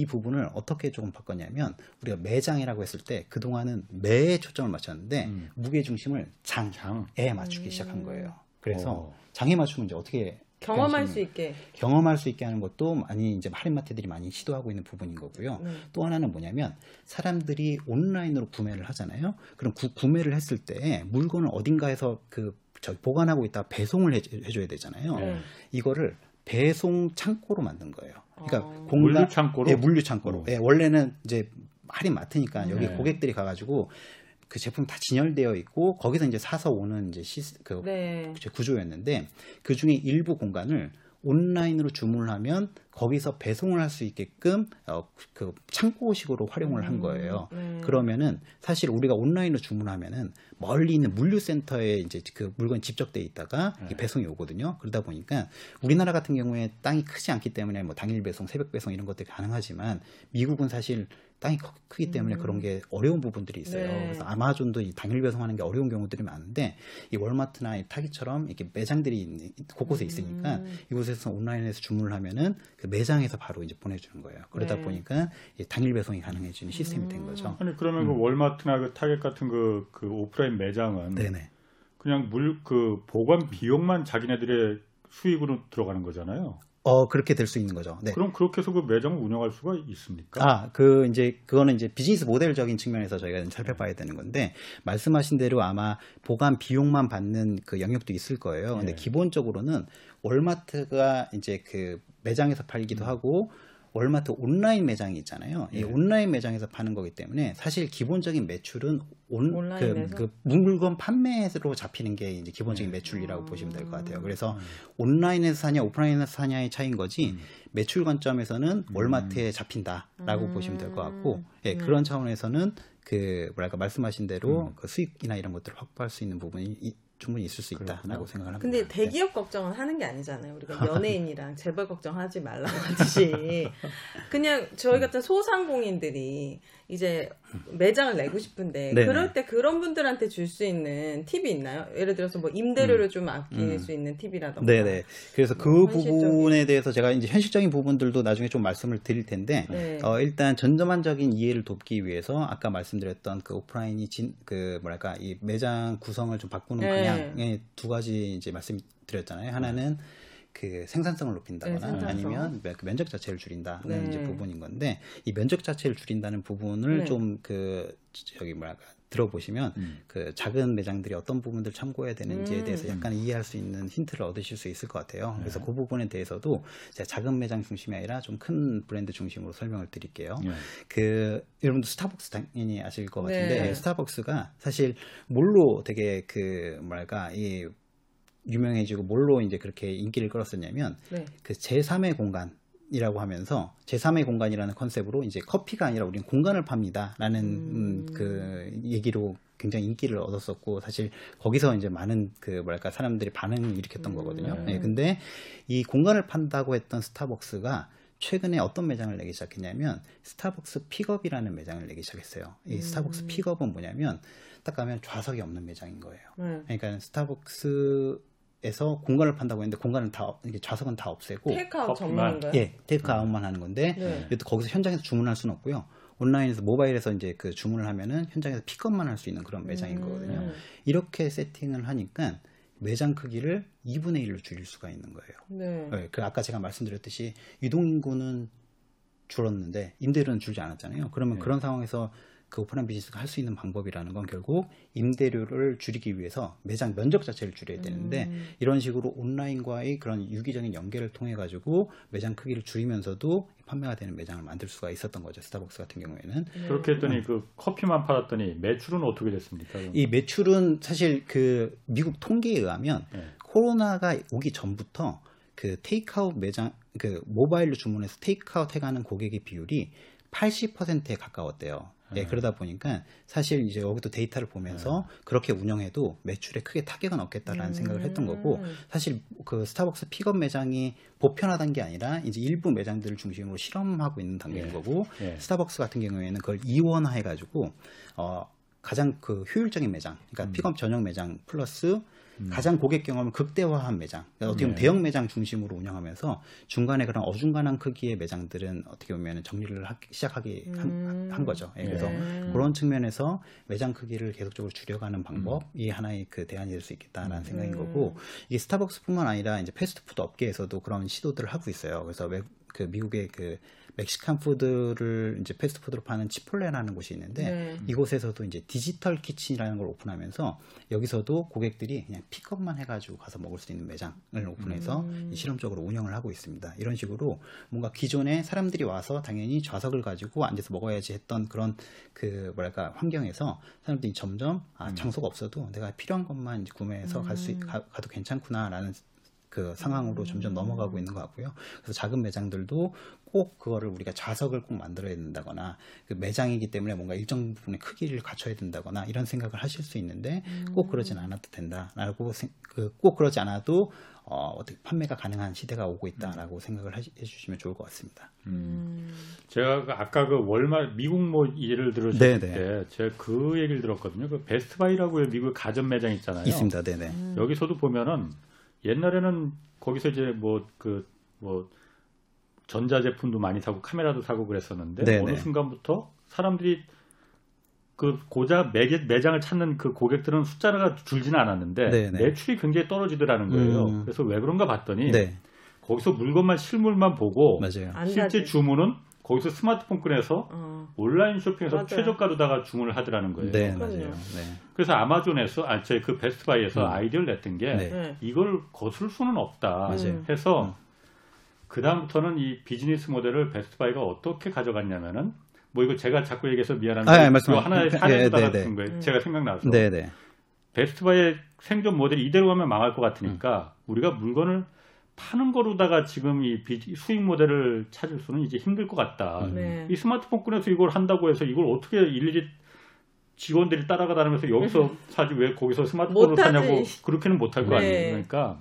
이 부분을 어떻게 조금 바꿨냐면 우리가 매장이라고 했을 때 그동안은 매에 초점을 맞췄는데 음. 무게 중심을 장에 장. 맞추기 시작한 거예요. 그래서 어. 장에 맞추면 이제 어떻게 경험할 수 있게. 경험할 수 있게 하는 것도 많이 이제 할인마트들이 많이 시도하고 있는 부분인 거고요. 네. 또 하나는 뭐냐면 사람들이 온라인으로 구매를 하잖아요. 그럼 구, 구매를 했을 때 물건을 어딘가에서 그 저 보관하고 있다 가 배송을 해, 해줘야 되잖아요. 네. 이거를 배송 창고로 만든 거예요. 그러니까 어. 공간 물류 창고로? 예, 물류 창고로. 어. 예, 원래는 이제 할인 마트니까 여기 네. 고객들이 가 가지고 그 제품 다 진열되어 있고 거기서 이제 사서 오는 이제 시스 그 네. 제 구조였는데 그 중에 일부 공간을 온라인으로 주문을 하면 거기서 배송을 할 수 있게끔 어, 그 창고식으로 활용을 한 거예요. 네. 그러면은 사실 우리가 온라인으로 주문하면은 멀리 있는 물류센터에 이제 그 물건이 집적돼 있다가 이게 배송이 오거든요. 그러다 보니까 우리나라 같은 경우에 땅이 크지 않기 때문에 뭐 당일 배송, 새벽 배송 이런 것들이 가능하지만 미국은 사실 땅이 크- 크기 때문에 그런 게 어려운 부분들이 있어요. 네. 그래서 아마존도 이 당일 배송하는 게 어려운 경우들이 많은데 이 월마트나 이 타겟처럼 이렇게 매장들이 있는- 곳곳에 있으니까 음. 이곳에서 온라인에서 주문을 하면은 그 매장에서 바로 이제 보내주는 거예요. 그러다 네. 보니까 이 당일 배송이 가능해지는 시스템이 된 음. 거죠. 아니 그러면 그 월마트나 그 타겟 같은 그, 그 오프라인 매장은 네네. 그냥 물 그 보관 비용만 자기네들의 수익으로 들어가는 거잖아요. 어 그렇게 될 수 있는 거죠. 네. 그럼 그렇게 해서 그 매장을 운영할 수가 있습니까? 아, 그 이제 그거는 이제 비즈니스 모델적인 측면에서 저희가 좀 살펴봐야 되는 건데 말씀하신 대로 아마 보관 비용만 받는 그 영역도 있을 거예요. 근데 네. 기본적으로는 월마트가 이제 그 매장에서 팔기도 하고 월마트 온라인 매장이 있잖아요. 이 예. 온라인 매장에서 파는 거기 때문에 사실 기본적인 매출은 온, 그? 그 물건 판매로 잡히는 게 이제 기본적인 네. 매출이라고 아. 보시면 될 것 같아요. 그래서 온라인에서 사냐 오프라인에서 사냐의 차이인 거지 음. 매출 관점에서는 월마트에 잡힌다라고 음. 보시면 될 것 같고 예, 네. 그런 차원에서는 그 뭐랄까 말씀하신 대로 음. 그 수익이나 이런 것들을 확보할 수 있는 부분이 이- 충분히 있을 수 있다라고 그렇군요. 생각을 합니다. 근데 네. 대기업 걱정은 하는 게 아니잖아요. 우리가 연예인이랑 재벌 걱정하지 말라고 하듯이 그냥 저희 같은 소상공인들이 이제 매장을 내고 싶은데 네네. 그럴 때 그런 분들한테 줄 수 있는 팁이 있나요? 예를 들어서 뭐 임대료를 좀 아낄 음. 수 있는 팁이라던가. 네네. 그래서 그뭐 현실적인- 부분에 대해서 제가 이제 현실적인 부분들도 나중에 좀 말씀을 드릴 텐데, 네. 어, 일단 전반적인 이해를 돕기 위해서 아까 말씀드렸던 그 오프라인이 진, 그 뭐랄까 이 매장 구성을 좀 바꾸는 네. 방향에 두 가지 이제 말씀드렸잖아요. 하나는 그 생산성을 높인다거나 네, 생산성. 아니면 그 면적 자체를 줄인다는 네. 이제 부분인 건데 이 면적 자체를 줄인다는 부분을 네. 좀그 저기 뭐랄까 들어보시면 음. 그 작은 매장들이 어떤 부분들 참고해야 되는지에 음. 대해서 약간 이해할 수 있는 힌트를 얻으실 수 있을 것 같아요. 그래서 네. 그 부분에 대해서도 제가 작은 매장 중심이 아니라 좀 큰 브랜드 중심으로 설명을 드릴게요. 예. 그 여러분도 스타벅스 당연히 아실 것 같은데 네. 스타벅스가 사실 뭘로 되게 그 뭐랄까 이 유명해지고 뭘로 이제 그렇게 인기를 끌었었냐면 네. 그 제3의 공간 이라고 하면서 제3의 공간이라는 컨셉으로 이제 커피가 아니라 우리는 공간을 팝니다라는 음. 음, 그 얘기로 굉장히 인기를 얻었었고 사실 거기서 이제 많은 그 뭐랄까 사람들이 반응을 일으켰던 음. 거거든요. 예, 근데 이 공간을 판다고 했던 스타벅스가 최근에 어떤 매장을 내기 시작했냐면 스타벅스 픽업이라는 매장을 내기 시작했어요. 이 음. 스타벅스 픽업은 뭐냐면 딱 가면 좌석이 없는 매장인 거예요. 네. 그러니까 스타벅스 에서 공간을 판다고 했는데 공간은 다 이게 좌석은 다 없애고 테이크아웃. 전문인가요? 예 테이크 아웃만 하는 건데 네. 이것도 거기서 현장에서 주문할 수는 없고요. 온라인에서 모바일에서 이제 그 주문을 하면은 현장에서 픽업만 할 수 있는 그런 매장인 거거든요. 음. 이렇게 세팅을 하니까 매장 크기를 2분의 1로 줄일 수가 있는 거예요. 네. 네, 그 아까 제가 말씀드렸듯이 유동 인구는 줄었는데 임대료는 줄지 않았잖아요. 그러면 네. 그런 상황에서 그 오픈한 비즈니스가 할 수 있는 방법이라는 건 결국 임대료를 줄이기 위해서 매장 면적 자체를 줄여야 되는데 음. 이런 식으로 온라인과의 그런 유기적인 연계를 통해 가지고 매장 크기를 줄이면서도 판매가 되는 매장을 만들 수가 있었던 거죠. 스타벅스 같은 경우에는 네. 그렇게 했더니 그 커피만 팔았더니 매출은 어떻게 됐습니까? 그럼? 이 매출은 사실 그 미국 통계에 의하면 네. 코로나가 오기 전부터 그 테이크아웃 매장 그 모바일로 주문해서 테이크아웃 해가는 고객의 비율이 80%에 가까웠대요. 예, 네. 그러다 보니까 사실 이제 여기도 데이터를 보면서 그렇게 운영해도 매출에 크게 타격은 없겠다라는 음. 생각을 했던 거고 사실 그 스타벅스 픽업 매장이 보편화된 게 아니라 이제 일부 매장들을 중심으로 실험하고 있는 단계인 예. 거고 예. 스타벅스 같은 경우에는 그걸 이원화해 가지고 어, 가장 그 효율적인 매장, 그러니까 음. 픽업 전용 매장 플러스 가장 고객 경험을 극대화한 매장. 그러니까 어떻게 보면 네. 대형 매장 중심으로 운영하면서 중간에 그런 어중간한 크기의 매장들은 어떻게 보면 정리를 하- 시작하기 한, 음. 한 거죠. 예, 그래서 네. 그런 측면에서 매장 크기를 계속적으로 줄여가는 방법이 하나의 그 대안이 될 수 있겠다라는 생각인 음. 거고 이게 스타벅스뿐만 아니라 이제 패스트푸드 업계에서도 그런 시도들을 하고 있어요. 그래서 외- 그 미국의 그 Mexican food를 이제 패스트푸드로 파는 치폴레라는 곳이 있는데 네. 이곳에서도 이제 digital kitchen이라는 걸 오픈하면서 여기서도 고객들이 그냥 픽업만 해가지고 가서 먹을 수 있는 매장을 오픈해서 음. 실험적으로 운영을 하고 있습니다. 이런 식으로 뭔가 기존에 사람들이 와서 당연히 좌석을 가지고 앉아서 먹어야지 했던 그런 그 뭐랄까 환경에서 사람들이 점점 아 장소가 없어도 내가 필요한 것만 이제 구매해서 갈수 가도 괜찮구나라는 그 상황으로 점점 넘어가고 있는 것 같고요. 그래서 작은 매장들도 꼭 그거를 우리가 좌석을 꼭 만들어야 된다거나 그 매장이기 때문에 뭔가 일정 부분의 크기를 갖춰야 된다거나 이런 생각을 하실 수 있는데 꼭 그러진 않아도 된다라고 생- 그꼭 그러지 않아도 어, 어떻게 판매가 가능한 시대가 오고 있다라고 생각을 하시- 해주시면 좋을 것 같습니다. 음. 제가 그 아까 그 월말 미국 뭐 예를 들으실 네, 때 제가 그 얘기를 들었거든요. 그 베스트바이라고 미국 가전 매장 있잖아요. 있습니다. 네네. 음. 여기서도 보면은 옛날에는 거기서 이제 뭐 그 뭐 전자 제품도 많이 사고 카메라도 사고 그랬었는데 네, 어느 네. 순간부터 사람들이 그 고작 매, 매장을 찾는 그 고객들은 숫자가 줄지는 않았는데 네, 네. 매출이 굉장히 떨어지더라는 거예요. 음. 그래서 왜 그런가 봤더니 네, 거기서 물건만 실물만 보고 맞아요. 안 실제. 주문은 거기서 스마트폰 꺼내서 어. 온라인 쇼핑에서 맞아요. 최저가로다가 주문을 하더라는 거예요. 네. 맞아요. 네. 그래서 아마존에서 아, 제그 베스트바이에서 음. 아이디어를 냈던 게 네. 네. 이걸 거슬 수는 없다 맞아요. 해서 그 다음부터는 이 비즈니스 모델을 베스트바이가 어떻게 가져갔냐면은 뭐 이거 제가 자꾸 얘기해서 미안한데 아, 예, 이거 하나의 예, 사례로다가 네, 네. 쓴 거예요. 음. 제가 생각나서 네, 네. 베스트바이의 생존 모델이 이대로 가면 망할 것 같으니까 음. 우리가 물건을 파는 거로다가 지금 이 비- 수익 모델을 찾을 수는 이제 힘들 것 같다. 음. 네. 이 스마트폰 꺼내서 이걸 한다고 해서 이걸 어떻게 일일이 직원들이 따라가 다니면서 여기서 사지 왜 거기서 스마트폰을 못하지. 사냐고 그렇게는 못할 거 네. 아니에요. 그러니까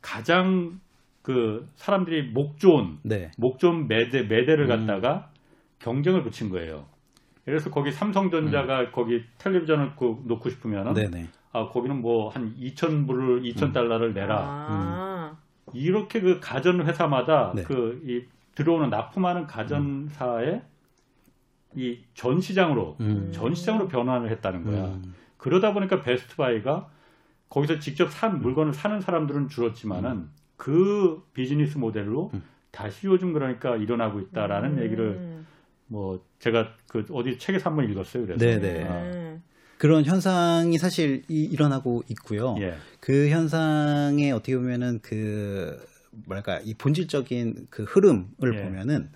가장 그 사람들이 목 좋은 네. 목 좋은 매대 매대를 음. 갖다가 경쟁을 붙인 거예요. 그래서 거기 삼성전자가 거기 텔레비전을 그 놓고 싶으면은 네, 네. 아 거기는 뭐 한 2천 불을 2천 달러를 내라. 아. 이렇게 그 가전 회사마다 네. 그이 들어오는 납품하는 가전사의 이전 시장으로 음. 전 시장으로 변환을 했다는 거야. 음. 그러다 보니까 베스트바이가 거기서 직접 산 물건을 사는 사람들은 줄었지만은 그 비즈니스 모델로 음. 다시 요즘 그러니까 일어나고 있다라는 음. 얘기를 뭐 제가 그 어디 책에서 한번 읽었어요. 그래서 네, 네. 아, 그런 현상이 사실 이- 일어나고 있고요. 예. 그 현상에 어떻게 보면은 그 뭐랄까 이 본질적인 그 흐름을 예. 보면은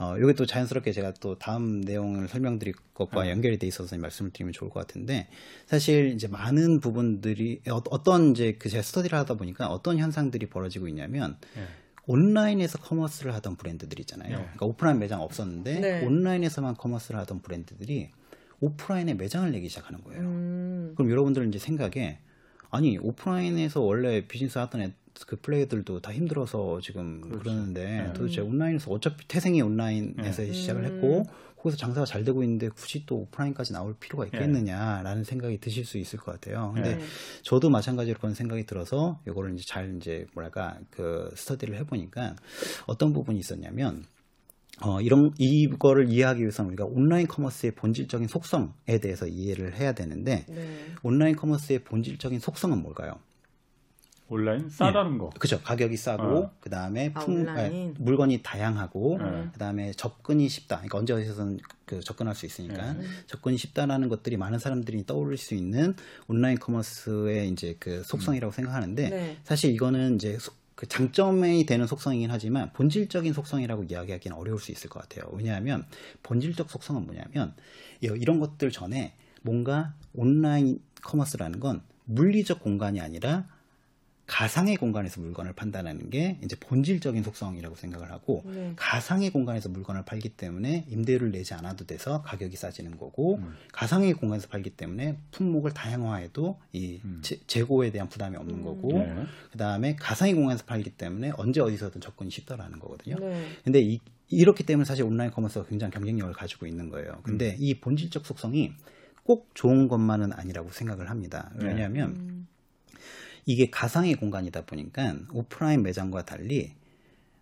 어 이게 또 자연스럽게 제가 또 다음 내용을 설명드릴 것과 네. 연결이 돼 있어서 말씀을 드리면 좋을 것 같은데 사실 이제 많은 부분들이 어- 어떤 이제 그 제가 스터디를 하다 보니까 어떤 현상들이 벌어지고 있냐면 예. 온라인에서 commerce를 하던 브랜드들 있잖아요. 네. 그러니까 오프라인 매장 없었는데 네. 온라인에서만 commerce를 하던 브랜드들이 오프라인에 매장을 내기 시작하는 거예요. 음. 그럼 여러분들은 이제 생각에 아니 오프라인에서 원래 비즈니스 하던 애, 그 player들도 다 힘들어서 지금 그렇죠. 그러는데 네. 도대체 온라인에서 어차피 태생이 온라인에서 네. 시작을 음. 했고 거기서 장사가 잘 되고 있는데 굳이 또 오프라인까지 나올 필요가 있겠느냐라는 생각이 드실 수 있을 것 같아요. 근데 네. 저도 마찬가지로 그런 생각이 들어서 이거를 이제 잘 이제 뭐랄까 그 스터디를 해보니까 어떤 부분이 있었냐면 어, 이런, 이거를 이해하기 위해서는 우리가 온라인 commerce의 본질적인 속성에 대해서 이해를 해야 되는데, 네. 온라인 commerce의 본질적인 속성은 뭘까요? 온라인 싸다는 거. 그죠. 가격이 싸고, 어. 그 다음에 아, 풍, 온라인. 아, 물건이 다양하고, 네. 그 다음에 접근이 쉽다. 그러니까 언제 어디서든 그 접근할 수 있으니까, 네. 접근이 쉽다라는 것들이 많은 사람들이 떠올릴 수 있는 온라인 commerce의 이제 그 속성이라고 생각하는데, 네. 사실 이거는 이제 소- 그 장점이 되는 속성이긴 하지만 본질적인 속성이라고 이야기하기는 어려울 수 있을 것 같아요. 왜냐하면 본질적 속성은 뭐냐면 이- 이런 것들 전에 뭔가 온라인 commerce라는 건 물리적 공간이 아니라 가상의 공간에서 물건을 판다는 게 이제 본질적인 속성이라고 생각을 하고 네. 가상의 공간에서 물건을 팔기 때문에 임대료를 내지 않아도 돼서 가격이 싸지는 거고 음. 가상의 공간에서 팔기 때문에 품목을 다양화해도 이 음. 재- 재고에 대한 부담이 없는 음. 거고 네. 그 다음에 가상의 공간에서 팔기 때문에 언제 어디서든 접근이 쉽다라는 거거든요. 네. 근데 이, 이렇기 때문에 사실 온라인 commerce가 굉장히 경쟁력을 가지고 있는 거예요. 근데 음. 이 본질적 속성이 꼭 좋은 것만은 아니라고 생각을 합니다. 네. 왜냐하면 음. 이게 가상의 공간이다 보니까 오프라인 매장과 달리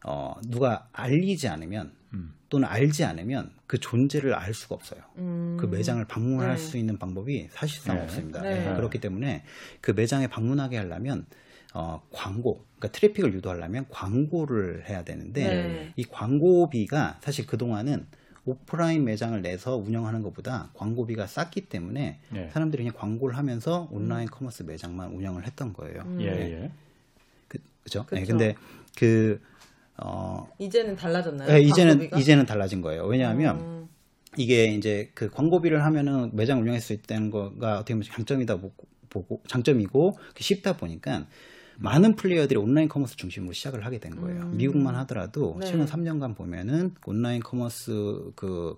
어, 누가 알리지 않으면 음. 또는 알지 않으면 그 존재를 알 수가 없어요. 음. 그 매장을 방문할 네. 수 있는 방법이 사실상 네. 없습니다. 네. 예, 그렇기 때문에 그 매장에 방문하게 하려면 어, 광고, 그러니까 트래픽을 유도하려면 광고를 해야 되는데 네. 이 광고비가 사실 그 동안은 오프라인 매장을 내서 운영하는 것보다 광고비가 쌌기 때문에 예. 사람들이 그냥 광고를 하면서 온라인 commerce 매장만 운영을 했던 거예요. 음. 예, 네. 예. 그, 그죠? 네, 근데 그 어, 이제는 달라졌나요? 예, 이제는 광고비가? 이제는 달라진 거예요. 왜냐하면 음. 이게 이제 그 광고비를 하면은 매장 운영할 수 있다는 거가 어떻게 보면 장점이다 보고, 보고 장점이고 쉽다 보니까 많은 플레이어들이 온라인 commerce 중심으로 시작을 하게 된 거예요. 음. 미국만 하더라도 네. 최근 3년간 보면은 온라인 commerce 그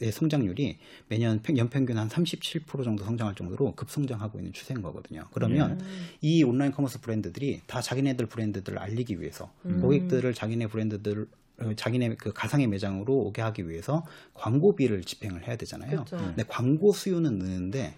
의 성장률이 매년 평- 연평균 한 37% 정도 성장할 정도로 급성장하고 있는 추세인 거거든요. 그러면 음. 이 온라인 commerce 브랜드들이 다 자기네들 브랜드들을 알리기 위해서 음. 고객들을 자기네 브랜드들 어, 자기네 그 가상의 매장으로 오게 하기 위해서 광고비를 집행을 해야 되잖아요. 그쵸. 근데 광고 수요는 느는데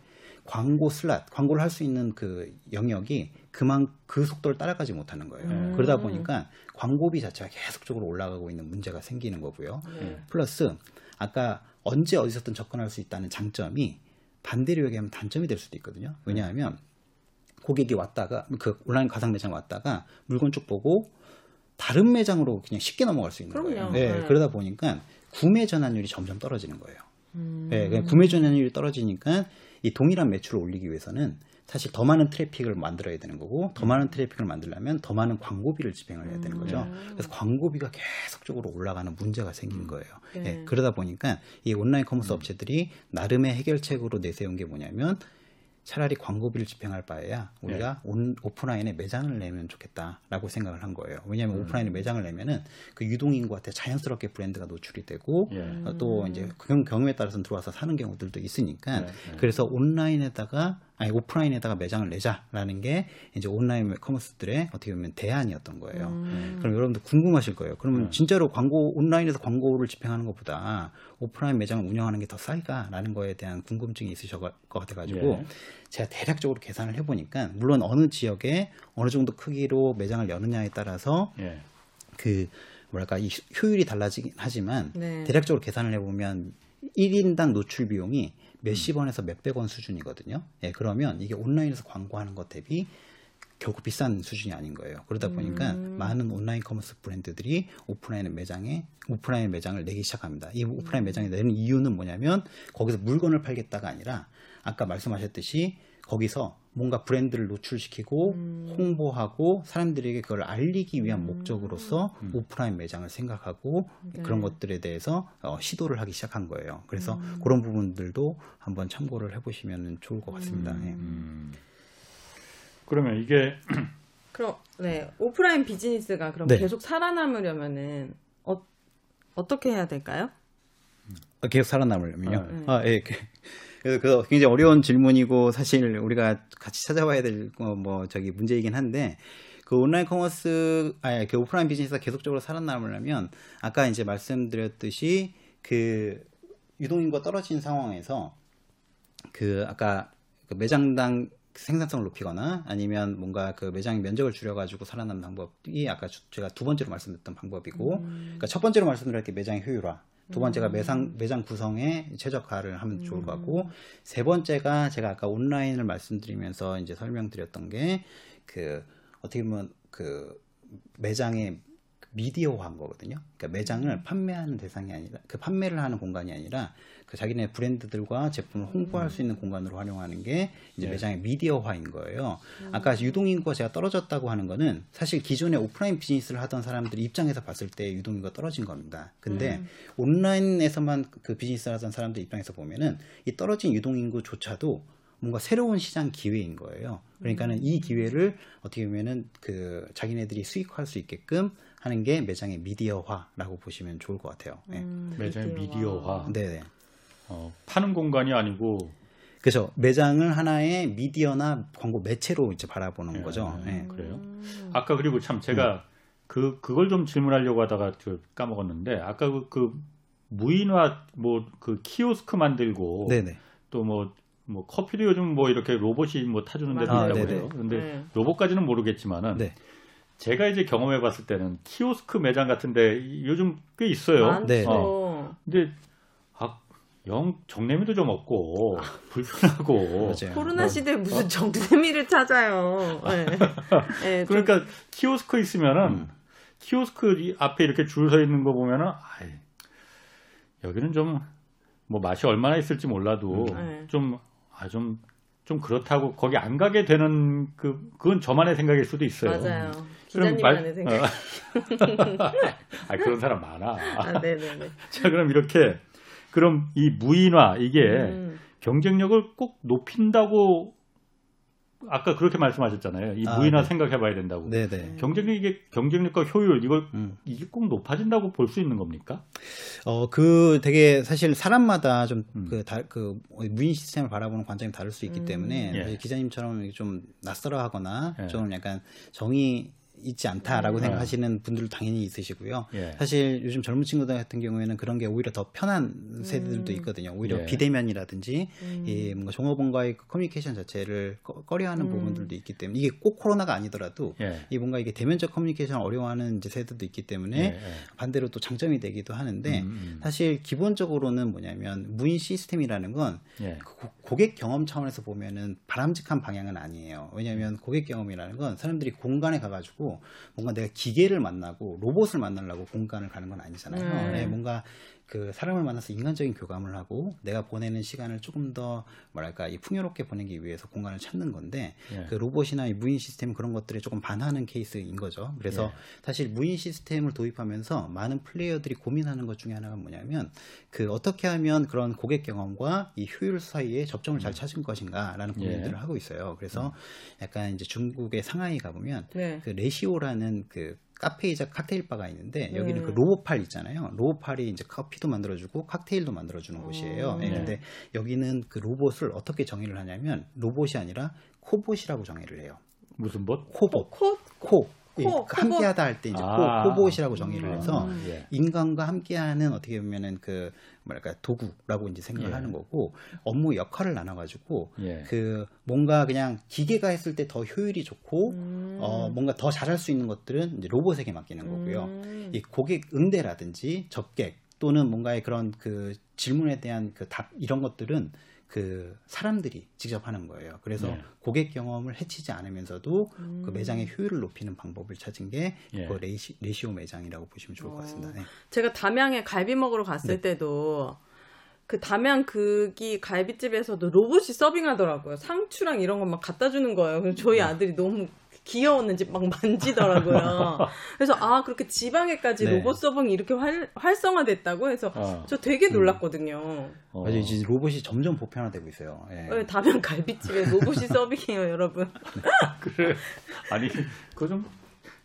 광고 슬롯, 광고를 할 수 있는 그 영역이 그만 그 속도를 따라가지 못하는 거예요. 음. 그러다 보니까 광고비 자체가 계속적으로 올라가고 있는 문제가 생기는 거고요. 네. 플러스 아까 언제 어디서든 접근할 수 있다는 장점이 반대로 얘기하면 단점이 될 수도 있거든요. 왜냐하면 고객이 왔다가 그 온라인 가상 매장 왔다가 물건 쭉 보고 다른 매장으로 그냥 쉽게 넘어갈 수 있는 그럼요. 거예요. 네, 네. 그러다 보니까 구매 전환율이 점점 떨어지는 거예요. 음. 네, 구매 전환율이 떨어지니까 이 동일한 매출을 올리기 위해서는 사실 더 많은 트래픽을 만들어야 되는 거고 더 많은 트래픽을 만들려면 더 많은 광고비를 집행을 해야 되는 거죠. 음. 그래서 광고비가 계속적으로 올라가는 문제가 생긴 거예요. 네. 예, 그러다 보니까 이 온라인 commerce 업체들이 나름의 해결책으로 내세운 게 뭐냐면 차라리 광고비를 집행할 바에야 우리가 온, 오프라인에 매장을 내면 좋겠다라고 생각을 한 거예요. 왜냐하면 오프라인에 매장을 내면은 그 유동인구한테 자연스럽게 브랜드가 노출이 되고 예. 어, 또 이제 그 경- 경우에 따라서는 들어와서 사는 경우들도 있으니까 네, 네. 그래서 온라인에다가 아니 오프라인에다가 매장을 내자라는 게 이제 온라인 커머스들의 어떻게 보면 대안이었던 거예요. 음. 그럼 여러분들 궁금하실 거예요. 그러면 네. 진짜로 광고 온라인에서 광고를 집행하는 것보다 오프라인 매장을 운영하는 게 더 쌀까라는 거에 대한 궁금증이 있으실 것 같아가지고 예. 제가 대략적으로 계산을 해보니까 물론 어느 지역에 어느 정도 크기로 매장을 여느냐에 따라서 예. 그 뭐랄까 이 효- 효율이 달라지긴 하지만 네. 대략적으로 계산을 해보면 1인당 노출 비용이 몇십 원에서 몇백 원 수준이거든요. 예, 그러면 이게 온라인에서 광고하는 것 대비 결코 비싼 수준이 아닌 거예요. 그러다 보니까 음. 많은 온라인 commerce 브랜드들이 오프라인 매장에 오프라인 매장을 내기 시작합니다. 이 오프라인 매장에 내는 이유는 뭐냐면 거기서 물건을 팔겠다가 아니라 아까 말씀하셨듯이 거기서 뭔가 브랜드를 노출시키고 음. 홍보하고 사람들에게 그걸 알리기 위한 목적으로서 오프라인 매장을 생각하고 네. 그런 것들에 대해서 어, 시도를 하기 시작한 거예요. 그래서 음. 그런 부분들도 한번 참고를 해보시면 좋을 것 같습니다. 예. 음. 그러면 이게 그럼 네 오프라인 비즈니스가 그럼 네. 계속 살아남으려면은 어, 어떻게 해야 될까요? 어, 계속 살아남으려면요. 아, 네. 아, 예. 그- 그래서 굉장히 어려운 질문이고 사실 우리가 같이 찾아봐야 될 뭐 저기 문제이긴 한데 그 온라인 commerce 아니 그 오프라인 비즈니스가 계속적으로 살아남으려면 아까 이제 말씀드렸듯이 그 유동인구가 떨어진 상황에서 그 아까 그 매장당 생산성을 높이거나 아니면 뭔가 그 매장 면적을 줄여가지고 살아남는 방법이 아까 주- 제가 두 번째로 말씀드렸던 방법이고 그러니까 첫 번째로 말씀드렸게 매장의 효율화 두 번째가 매상, 매장 구성에 최적화를 하면 좋을 것 같고 세 번째가 제가 아까 온라인을 말씀드리면서 이제 설명드렸던 게 그 어떻게 보면 그 매장의 미디어화한 거거든요. 그러니까 매장을 판매하는 대상이 아니라 그 판매를 하는 공간이 아니라 그 자기네 브랜드들과 제품을 홍보할 수 있는 공간으로 활용하는 게 이제 네. 매장의 미디어화인 거예요. 아까 유동인구가 제가 떨어졌다고 하는 거는 사실 기존에 오프라인 비즈니스를 하던 사람들 입장에서 봤을 때 유동인구가 떨어진 겁니다. 근데 온라인에서만 그 비즈니스를 하던 사람들 입장에서 보면은 이 떨어진 유동인구조차도 뭔가 새로운 시장 기회인 거예요. 그러니까는 이 기회를 어떻게 보면은 그 자기네들이 수익화할 수 있게끔 하는 게 매장의 미디어화라고 보시면 좋을 것 같아요. 네. 음, 매장의 미디어화. 네네. 어, 파는 공간이 아니고 그래서 매장을 하나의 미디어나 광고 매체로 이제 바라보는 네. 거죠. 네. 그래요. 음. 아까 그리고 참 제가 그 그걸 좀 질문하려고 하다가 저 까먹었는데 아까 그, 그 무인화 뭐 그 키오스크 만들고 네네. 또뭐 뭐 커피도 요즘 뭐 이렇게 로봇이 뭐 타주는 데도. 있다고 아. 해요. 근데 네. 로봇까지는 모르겠지만은 네. 제가 이제 경험해 봤을 때는 키오스크 매장 같은데 요즘 꽤 있어요. 많죠. 네, 어. 근데 아, 영 정내미도 좀 없고 불편하고. 코로나 어. 시대 에 무슨 정세미를 찾아요. 네. 네, 좀- 그러니까 키오스크 있으면은 음. 키오스크 이 앞에 이렇게 줄 서 있는 거 보면은 아이, 여기는 좀 뭐 맛이 얼마나 있을지 몰라도 음. 네. 좀아좀 좀 그렇다고 거기 안 가게 되는 그 그건 저만의 생각일 수도 있어요. 맞아요. 그럼 말- 기자님만의 생각. 어. 아 그런 사람 많아. 아, 네네네. 자 그럼 이렇게 그럼 이 무인화 이게 음. 경쟁력을 꼭 높인다고 아까 그렇게 말씀하셨잖아요. 이 아, 무인화 네. 생각해봐야 된다고. 네네. 경쟁력 경쟁력과 효율 이걸 음. 이게 꼭 높아진다고 볼 수 있는 겁니까? 어, 그 되게 사실 사람마다 좀 음. 그다그 무인 시스템을 바라보는 관점이 다를 수 있기 음. 때문에 예. 기자님처럼 좀 낯설어 하거나 예. 좀 약간 정이 있지 않다라고 음. 생각하시는 분들도 당연히 있으시고요. 예. 사실 요즘 젊은 친구들 같은 경우에는 그런 게 오히려 더 편한 세대들도 음. 있거든요. 오히려 예. 비대면이라든지 음. 이 뭔가 종업원과의 그 커뮤니케이션 자체를 꺼- 꺼려하는 음. 부분들도 있기 때문에 이게 꼭 코로나가 아니더라도 예. 이 뭔가 이게 대면적 커뮤니케이션을 어려워하는 이제 세대도 있기 때문에 예, 예. 반대로 또 장점이 되기도 하는데. 사실 기본적으로는 뭐냐면 무인 시스템이라는 건 예. 그 고- 고객 경험 차원에서 보면은 바람직한 방향은 아니에요. 왜냐하면 고객 경험이라는 건 사람들이 공간에 가가지고 뭔가 내가 기계를 만나고 로봇을 만나려고 공간을 가는 건 아니잖아요. 음. 네, 뭔가 그 사람을 만나서 인간적인 교감을 하고 내가 보내는 시간을 조금 더 뭐랄까 이 풍요롭게 보내기 위해서 공간을 찾는 건데 예. 그 로봇이나 이 무인 시스템 그런 것들에 조금 반하는 케이스인 거죠. 그래서 예. 사실 무인 시스템을 도입하면서 많은 플레이어들이 고민하는 것 중에 하나가 뭐냐면 그 어떻게 하면 그런 고객 경험과 이 효율 사이에 접점을 잘 찾을 것인가라는 예. 고민들을 하고 있어요. 그래서 약간 이제 중국의 상하이 가보면 네. 그 Ratio라는 그 카페이자 칵테일 바가 있는데 여기는 음. 그 로봇팔 있잖아요. 로봇팔이 이제 커피도 만들어주고 칵테일도 만들어주는 어. 곳이에요. 예, 네. 근데 여기는 그 로봇을 어떻게 정의를 하냐면 로봇이 아니라 cobot이라고 정의를 해요. 무슨 뭐? cobot, co, co, 이 co, 함께하다 할 때 이제 아. co, cobot이라고 정의를 음. 해서 예. 인간과 함께하는 어떻게 보면은 그 뭐랄까 도구라고 이제 생각을 예. 하는 거고 업무 역할을 나눠 가지고 예. 그 뭔가 그냥 기계가 했을 때 더 효율이 좋고 음. 어 뭔가 더 잘할 수 있는 것들은 이제 로봇에게 맡기는 거고요. 음. 이 고객 응대라든지 접객 또는 뭔가의 그런 그 질문에 대한 그 답 이런 것들은 그 사람들이 직접 하는 거예요. 그래서 네. 고객 경험을 해치지 않으면서도 음. 그 매장의 효율을 높이는 방법을 찾은 게 예. 그 레시, 레시오 매장이라고 보시면 좋을 것 어. 같습니다. 네. 제가 담양에 갈비 먹으러 갔을 네. 때도 그 담양 그기 갈비집에서도 로봇이 서빙하더라고요. 상추랑 이런 거막 갖다 주는 거예요. 그래서 네. 저희 아들이 너무 귀여웠는지 막 만지더라고요. 그래서 아 그렇게 지방에까지 네. 로봇 서빙이 이렇게 활, 활성화됐다고 해서 어. 저 되게 음. 놀랐거든요. 어. 맞아요. 이제 로봇이 점점 보편화되고 있어요. 예. 왜 담양 갈비집에 로봇이 서빙해요, 여러분. 그래. 아니 그거 좀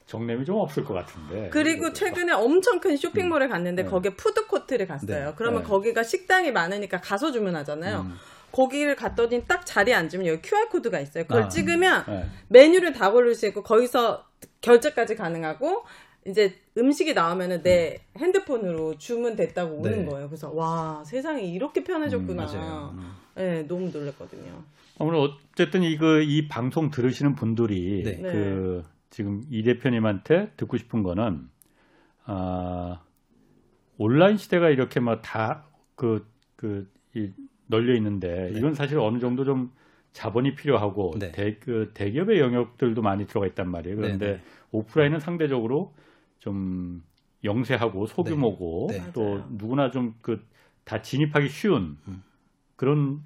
정nem이 좀 없을 것 같은데. 그리고 최근에 엄청 큰 쇼핑몰에 갔는데 네. 거기에 푸드코트를 갔어요. 네. 그러면 네. 거기가 식당이 많으니까 가서 주문하잖아요. 음. 거기를 갔더니 딱 자리에 앉으면 여기 QR 코드가 있어요. 그걸 아. 찍으면 예. 메뉴를 다 고를 수 있고 거기서 결제까지 가능하고 이제 음식이 나오면은 내 핸드폰으로 주문됐다고 오는 네. 거예요. 그래서 와 세상이 이렇게 편해졌구나. 맞아요. 음. 네, 너무 놀랐거든요. 오늘 어쨌든 이거 이 방송 들으시는 분들이 네. 그 지금 이 대표님한테 듣고 싶은 거는 아 온라인 시대가 이렇게 막 다 그 그 널려 있는데 네. 이건 사실 어느 정도 좀 자본이 필요하고 네. 대, 그 대기업의 영역들도 많이 들어가 있단 말이에요. 그런데 네, 네. 오프라인은 상대적으로 좀 영세하고 소규모고 네. 네. 또 맞아요. 누구나 좀 그 다 진입하기 쉬운 음. 그런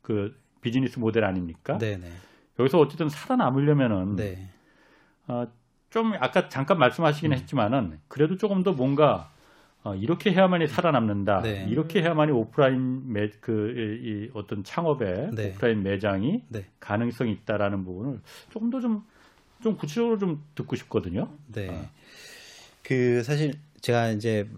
그 비즈니스 모델 아닙니까? 네네. 여기서 어쨌든 살아남으려면은 네. 어, 좀 아까 잠깐 말씀하시긴 음. 했지만은 그래도 조금 더 뭔가 어, 이렇게 해야만이 살아남는다. 네. 이렇게 해야만이 오프라인 매, 그, 이, 이 어떤 창업에 네. 오프라인 매장이 네. 가능성이 있다라는 부분을 조금 더 좀 좀 구체적으로 좀 듣고 싶거든요. 네. 어. 그 사실 제가 이제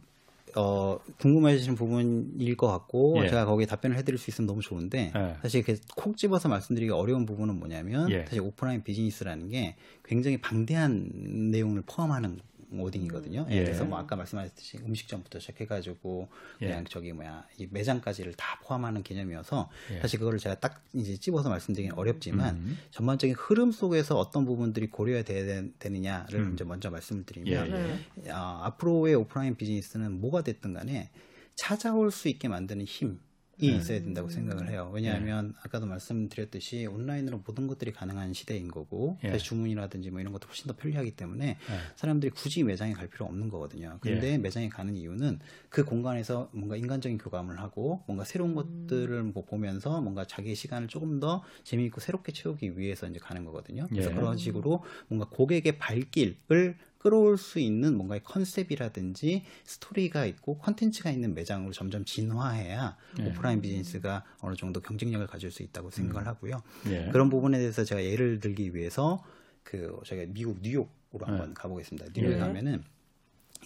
어 궁금해하시는 부분일 것 같고 예. 제가 거기에 답변을 해드릴 수 있으면 너무 좋은데 예. 사실 콕 집어서 말씀드리기 어려운 부분은 뭐냐면 예. 사실 오프라인 비즈니스라는 게 굉장히 방대한 내용을 포함하는 워딩이거든요. 예. 그래서 뭐 아까 말씀하셨듯이 음식점부터 시작해가지고 예. 그냥 저기 뭐야 이 매장까지를 다 포함하는 개념이어서 예. 사실 그거를 제가 딱 이제 찝어서 말씀드리긴 어렵지만 음. 전반적인 흐름 속에서 어떤 부분들이 고려해야 되, 되느냐를 음. 이제 먼저 말씀을 드리면 예, 네. 아, 앞으로의 오프라인 비즈니스는 뭐가 됐든 간에 찾아올 수 있게 만드는 힘이 있어야 된다고 생각을 해요. 왜냐하면 아까도 말씀드렸듯이 온라인으로 모든 것들이 가능한 시대인 거고 예. 사실 주문이라든지 뭐 이런 것도 훨씬 더 편리하기 때문에 예. 사람들이 굳이 매장에 갈 필요 없는 거거든요. 근데 매장에 가는 이유는 그 공간에서 뭔가 인간적인 교감을 하고 뭔가 새로운 것들을 뭐 보면서 뭔가 자기의 시간을 조금 더 재미있고 새롭게 채우기 위해서 이제 가는 거거든요. 그래서 예. 그런 식으로 뭔가 고객의 발길을 끌어올 수 있는 뭔가의 컨셉이라든지 스토리가 있고 컨텐츠가 있는 매장으로 점점 진화해야 예. 오프라인 비즈니스가 어느 정도 경쟁력을 가질 수 있다고 생각을 하고요. 예. 그런 부분에 대해서 제가 예를 들기 위해서 그 저희가 미국 뉴욕으로 한번 네. 가보겠습니다. 뉴욕에 네. 가면은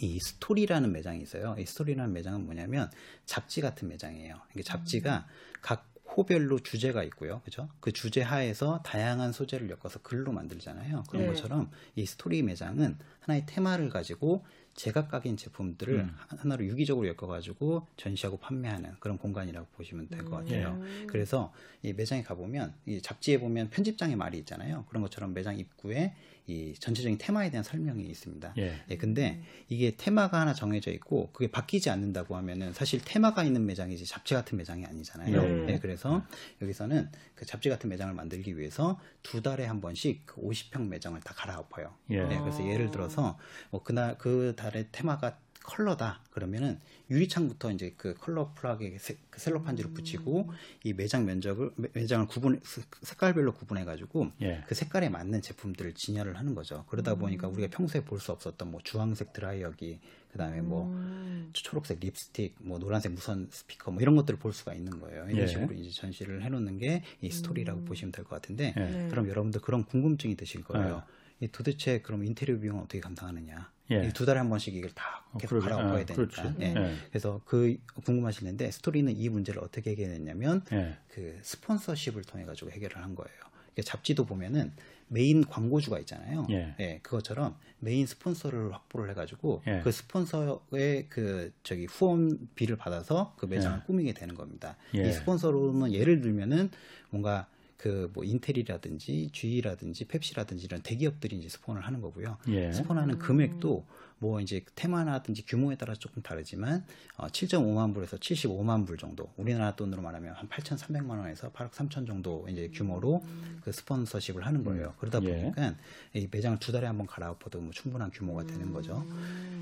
이 스토리라는 매장이 있어요. 이 스토리라는 매장은 뭐냐면 잡지 같은 매장이에요. 이게 잡지가 각 호별로 주제가 있고요. 그죠? 그 주제 하에서 다양한 소재를 엮어서 글로 만들잖아요. 그런 네. 것처럼 이 스토리 매장은 하나의 테마를 가지고 제각각인 제품들을 음. 하나로 유기적으로 엮어가지고 전시하고 판매하는 그런 공간이라고 보시면 될 것 같아요. 예. 그래서 이 매장에 가보면 이 잡지에 보면 편집장의 말이 있잖아요. 그런 것처럼 매장 입구에 이 전체적인 테마에 대한 설명이 있습니다. 예. 예, 근데 이게 테마가 하나 정해져 있고 그게 바뀌지 않는다고 하면은 사실 테마가 있는 매장이지 잡지 같은 매장이 아니잖아요. 네. 예, 그래서 여기서는 그 잡지 같은 매장을 만들기 위해서 두 달에 한 번씩 그 50평 매장을 다 갈아엎어요. 예. 네, 그래서 예를 들어서 뭐 그날 그 달의 테마가 컬러다 그러면은 유리창부터 이제 그 컬러풀하게 세- 그 셀로판지를 붙이고 이 매장 면적을 매- 매장을 구분 색깔별로 구분해 가지고 예. 그 색깔에 맞는 제품들을 진열을 하는 거죠. 그러다 보니까 우리가 평소에 볼 수 없었던 뭐 주황색 드라이어기, 그다음에 뭐 음. 초록색 립스틱, 뭐 노란색 무선 스피커 뭐 이런 것들을 볼 수가 있는 거예요. 이런 예. 식으로 이제 전시를 해 놓는 게 이 스토리라고 보시면 될 것 같은데, 예. 네. 그럼 여러분들 그런 궁금증이 드실 거예요. 이 도대체 그럼 인테리어 비용은 어떻게 감당하느냐? 예. 이 두 달에 한 번씩 이걸 다 어, 계속 그러게. 갈아엎어야 아, 되니까. 예. 예. 그래서 그 궁금하실 텐데 스토리는 이 문제를 어떻게 해결했냐면 예. 그 sponsorship을 통해 가지고 해결을 한 거예요. 잡지도 보면은 메인 광고주가 있잖아요. 예. 그것처럼 메인 스폰서를 확보를 해가지고 예. 그 스폰서의 그 저기 후원비를 받아서 그 매장을 예. 꾸미게 되는 겁니다. 예. 이 스폰서로는 예를 들면은 뭔가 그 뭐 인텔이라든지 GE라든지 펩시라든지 이런 대기업들이 이제 스폰을 하는 거고요. 예. 스폰하는 금액도 뭐 이제 테마라든지 규모에 따라 조금 다르지만 어, 7.5만 불에서 75만 불 정도 우리나라 돈으로 말하면 한 8,300만 원에서 8억 3천 정도 이제 규모로 그 sponsorship을 하는 거예요. 그러다 예. 보니까 이 매장을 두 달에 한 번 갈아엎어도 뭐 충분한 규모가 되는 거죠.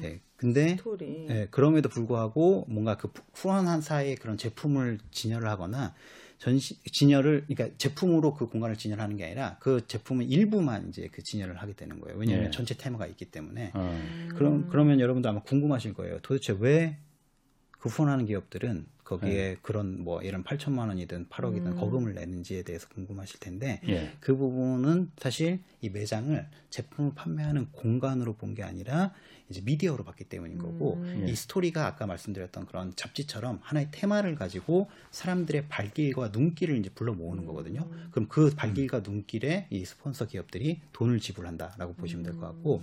예. 근데 스토리. 예, 그럼에도 불구하고 뭔가 그 후원한 사이에 그런 제품을 진열을 하거나 전시 진열을 그러니까 제품으로 그 공간을 진열하는 게 아니라 그 제품은 일부만 이제 그 진열을 하게 되는 거예요. 왜냐하면 예. 전체 테마가 있기 때문에. 어. 그럼 그러면 여러분도 아마 궁금하실 거예요. 도대체 왜그 후원하는 기업들은 거기에 그런 뭐 예를 8천만 원이든 8억이든 거금을 내는지에 대해서 궁금하실 텐데 예. 그 부분은 사실 이 매장을 제품을 판매하는 공간으로 본 게 아니라 이제 미디어로 봤기 때문인 거고 음. 이 스토리가 아까 말씀드렸던 그런 잡지처럼 하나의 테마를 가지고 사람들의 발길과 눈길을 이제 불러 모으는 거거든요. 그럼 그 발길과 눈길에 이 스폰서 기업들이 돈을 지불한다라고 보시면 될 것 같고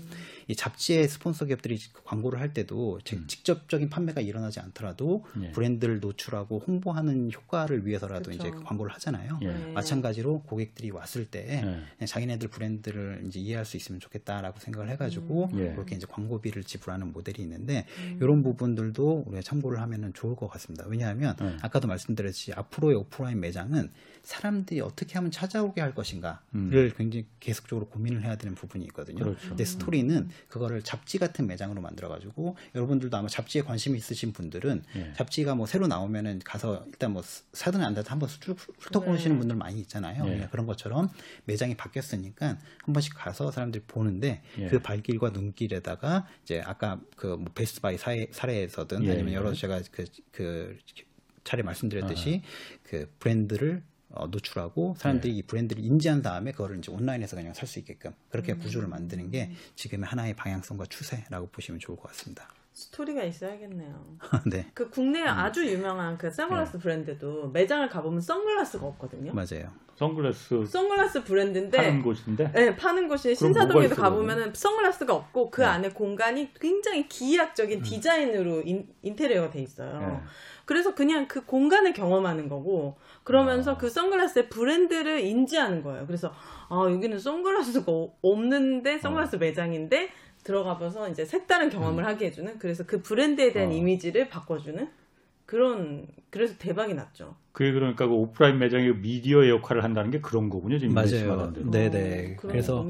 이 잡지의 스폰서 기업들이 광고를 할 때도 즉 직접적인 판매가 일어나지 않더라도 예. 브랜드를 노출하고 홍보하는 효과를 위해서라도 그쵸. 이제 광고를 하잖아요. 예. 네. 마찬가지로 고객들이 왔을 때 예. 자기네들 브랜드를 이제 이해할 수 있으면 좋겠다라고 생각을 해가지고 음. 예. 그렇게 이제 광고비를 지불하는 모델이 있는데 음. 이런 부분들도 우리가 참고를 하면은 좋을 것 같습니다. 왜냐하면 네. 아까도 말씀드렸듯이 앞으로의 오프라인 매장은 사람들이 어떻게 하면 찾아오게 할 것인가를 음. 굉장히 계속적으로 고민을 해야 되는 부분이 있거든요. 그렇죠. 근데 스토리는 그거를 잡지 같은 매장으로 만들어 가지고 여러분들도 아마 잡지에 관심이 있으신 분들은 예. 잡지가 뭐 새로 나오면은 가서 일단 뭐 사든 안 사든 한번 쭉 훑어 보시는 네. 분들 많이 있잖아요. 예. 그러니까 그런 것처럼 매장이 바뀌었으니까 한 번씩 가서 사람들이 보는데 예. 그 발길과 눈길에다가 이제 아까 그뭐 베스트바이 사례, 사례에서든 예, 아니면 예. 여러 제가 그, 그 차례 말씀드렸듯이 그 브랜드를 어, 노출하고 사람들이 이 브랜드를 인지한 다음에 그거를 이제 온라인에서 그냥 살 수 있게끔 그렇게 구조를 만드는 게 지금의 하나의 방향성과 추세라고 보시면 좋을 것 같습니다. 스토리가 있어야겠네요. 네, 그 국내 아주 유명한 그 선글라스 브랜드도 매장을 가보면 선글라스가 없거든요. 맞아요. 선글라스 선글라스 브랜드인데 파는 곳인데 네, 파는 곳이 신사동에도 가보면은 선글라스가 없고 그 네. 안에 공간이 굉장히 기이학적인 음. 디자인으로 인, 인테리어가 돼 있어요. 네. 그래서 그냥 그 공간을 경험하는 거고 그러면서 아. 그 선글라스의 브랜드를 인지하는 거예요. 그래서 아 여기는 선글라스가 어- 없는데 선글라스 매장인데 들어가 봐서 이제 색다른 경험을 하게 해주는 그래서 그 브랜드에 대한 음. 어. 이미지를 바꿔주는 그런 그래서 대박이 났죠. 그게 그러니까 그 오프라인 매장이 미디어의 역할을 한다는 게 그런 거군요. 지금 맞아요. 네네. 어, 그런 그래서.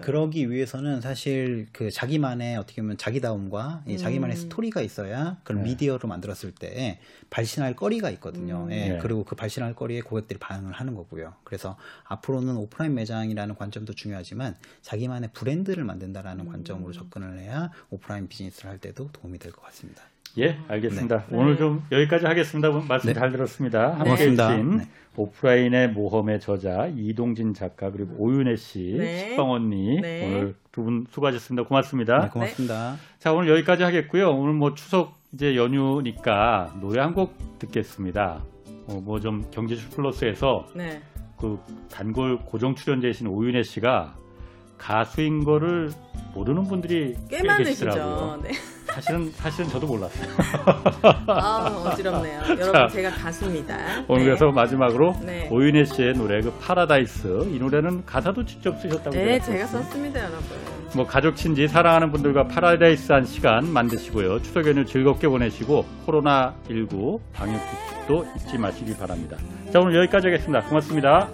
그러기 위해서는 사실 그 자기만의 어떻게 보면 자기다움과 이 자기만의 음. 스토리가 있어야 그런 네. 미디어로 만들었을 때 발신할 거리가 있거든요. 음. 예, 네. 그리고 그 발신할 거리에 고객들이 반응을 하는 거고요. 그래서 앞으로는 오프라인 매장이라는 관점도 중요하지만 자기만의 브랜드를 만든다라는 음. 관점으로 접근을 해야 오프라인 비즈니스를 할 때도 도움이 될 것 같습니다. 예, 알겠습니다. 네. 오늘 좀 여기까지 하겠습니다. 말씀 네. 잘 들었습니다. 함께. 해주신 네. 오프라인의 모험의 저자 이동진 작가 그리고 오윤혜 씨, 네. 식빵 언니 네. 오늘 두 분 수고하셨습니다. 고맙습니다. 네, 고맙습니다. 자, 오늘 여기까지 하겠고요. 오늘 뭐 추석 이제 연휴니까 노래 한 곡 듣겠습니다. 어, 뭐 좀 경제쇼 플러스에서 네. 그 단골 고정 출연자이신 오윤혜 씨가 가수인 거를 모르는 분들이 꽤. 많으시죠. 네. 사실은 사실은 저도 몰랐어요. 아 어지럽네요. 여러분 제가 가수입니다. 오늘 네. 그래서 마지막으로 네. 오윤혜 씨의 노래 그 파라다이스 이 노래는 가사도 직접 쓰셨다고 네. 제가 썼습니다, 여러분. 뭐 가족 친지 사랑하는 분들과 파라다이스한 시간 만드시고요. 추석 연휴 즐겁게 보내시고 코로나 19 방역 수칙도 잊지 마시기 바랍니다. 자 오늘 여기까지 하겠습니다. 고맙습니다.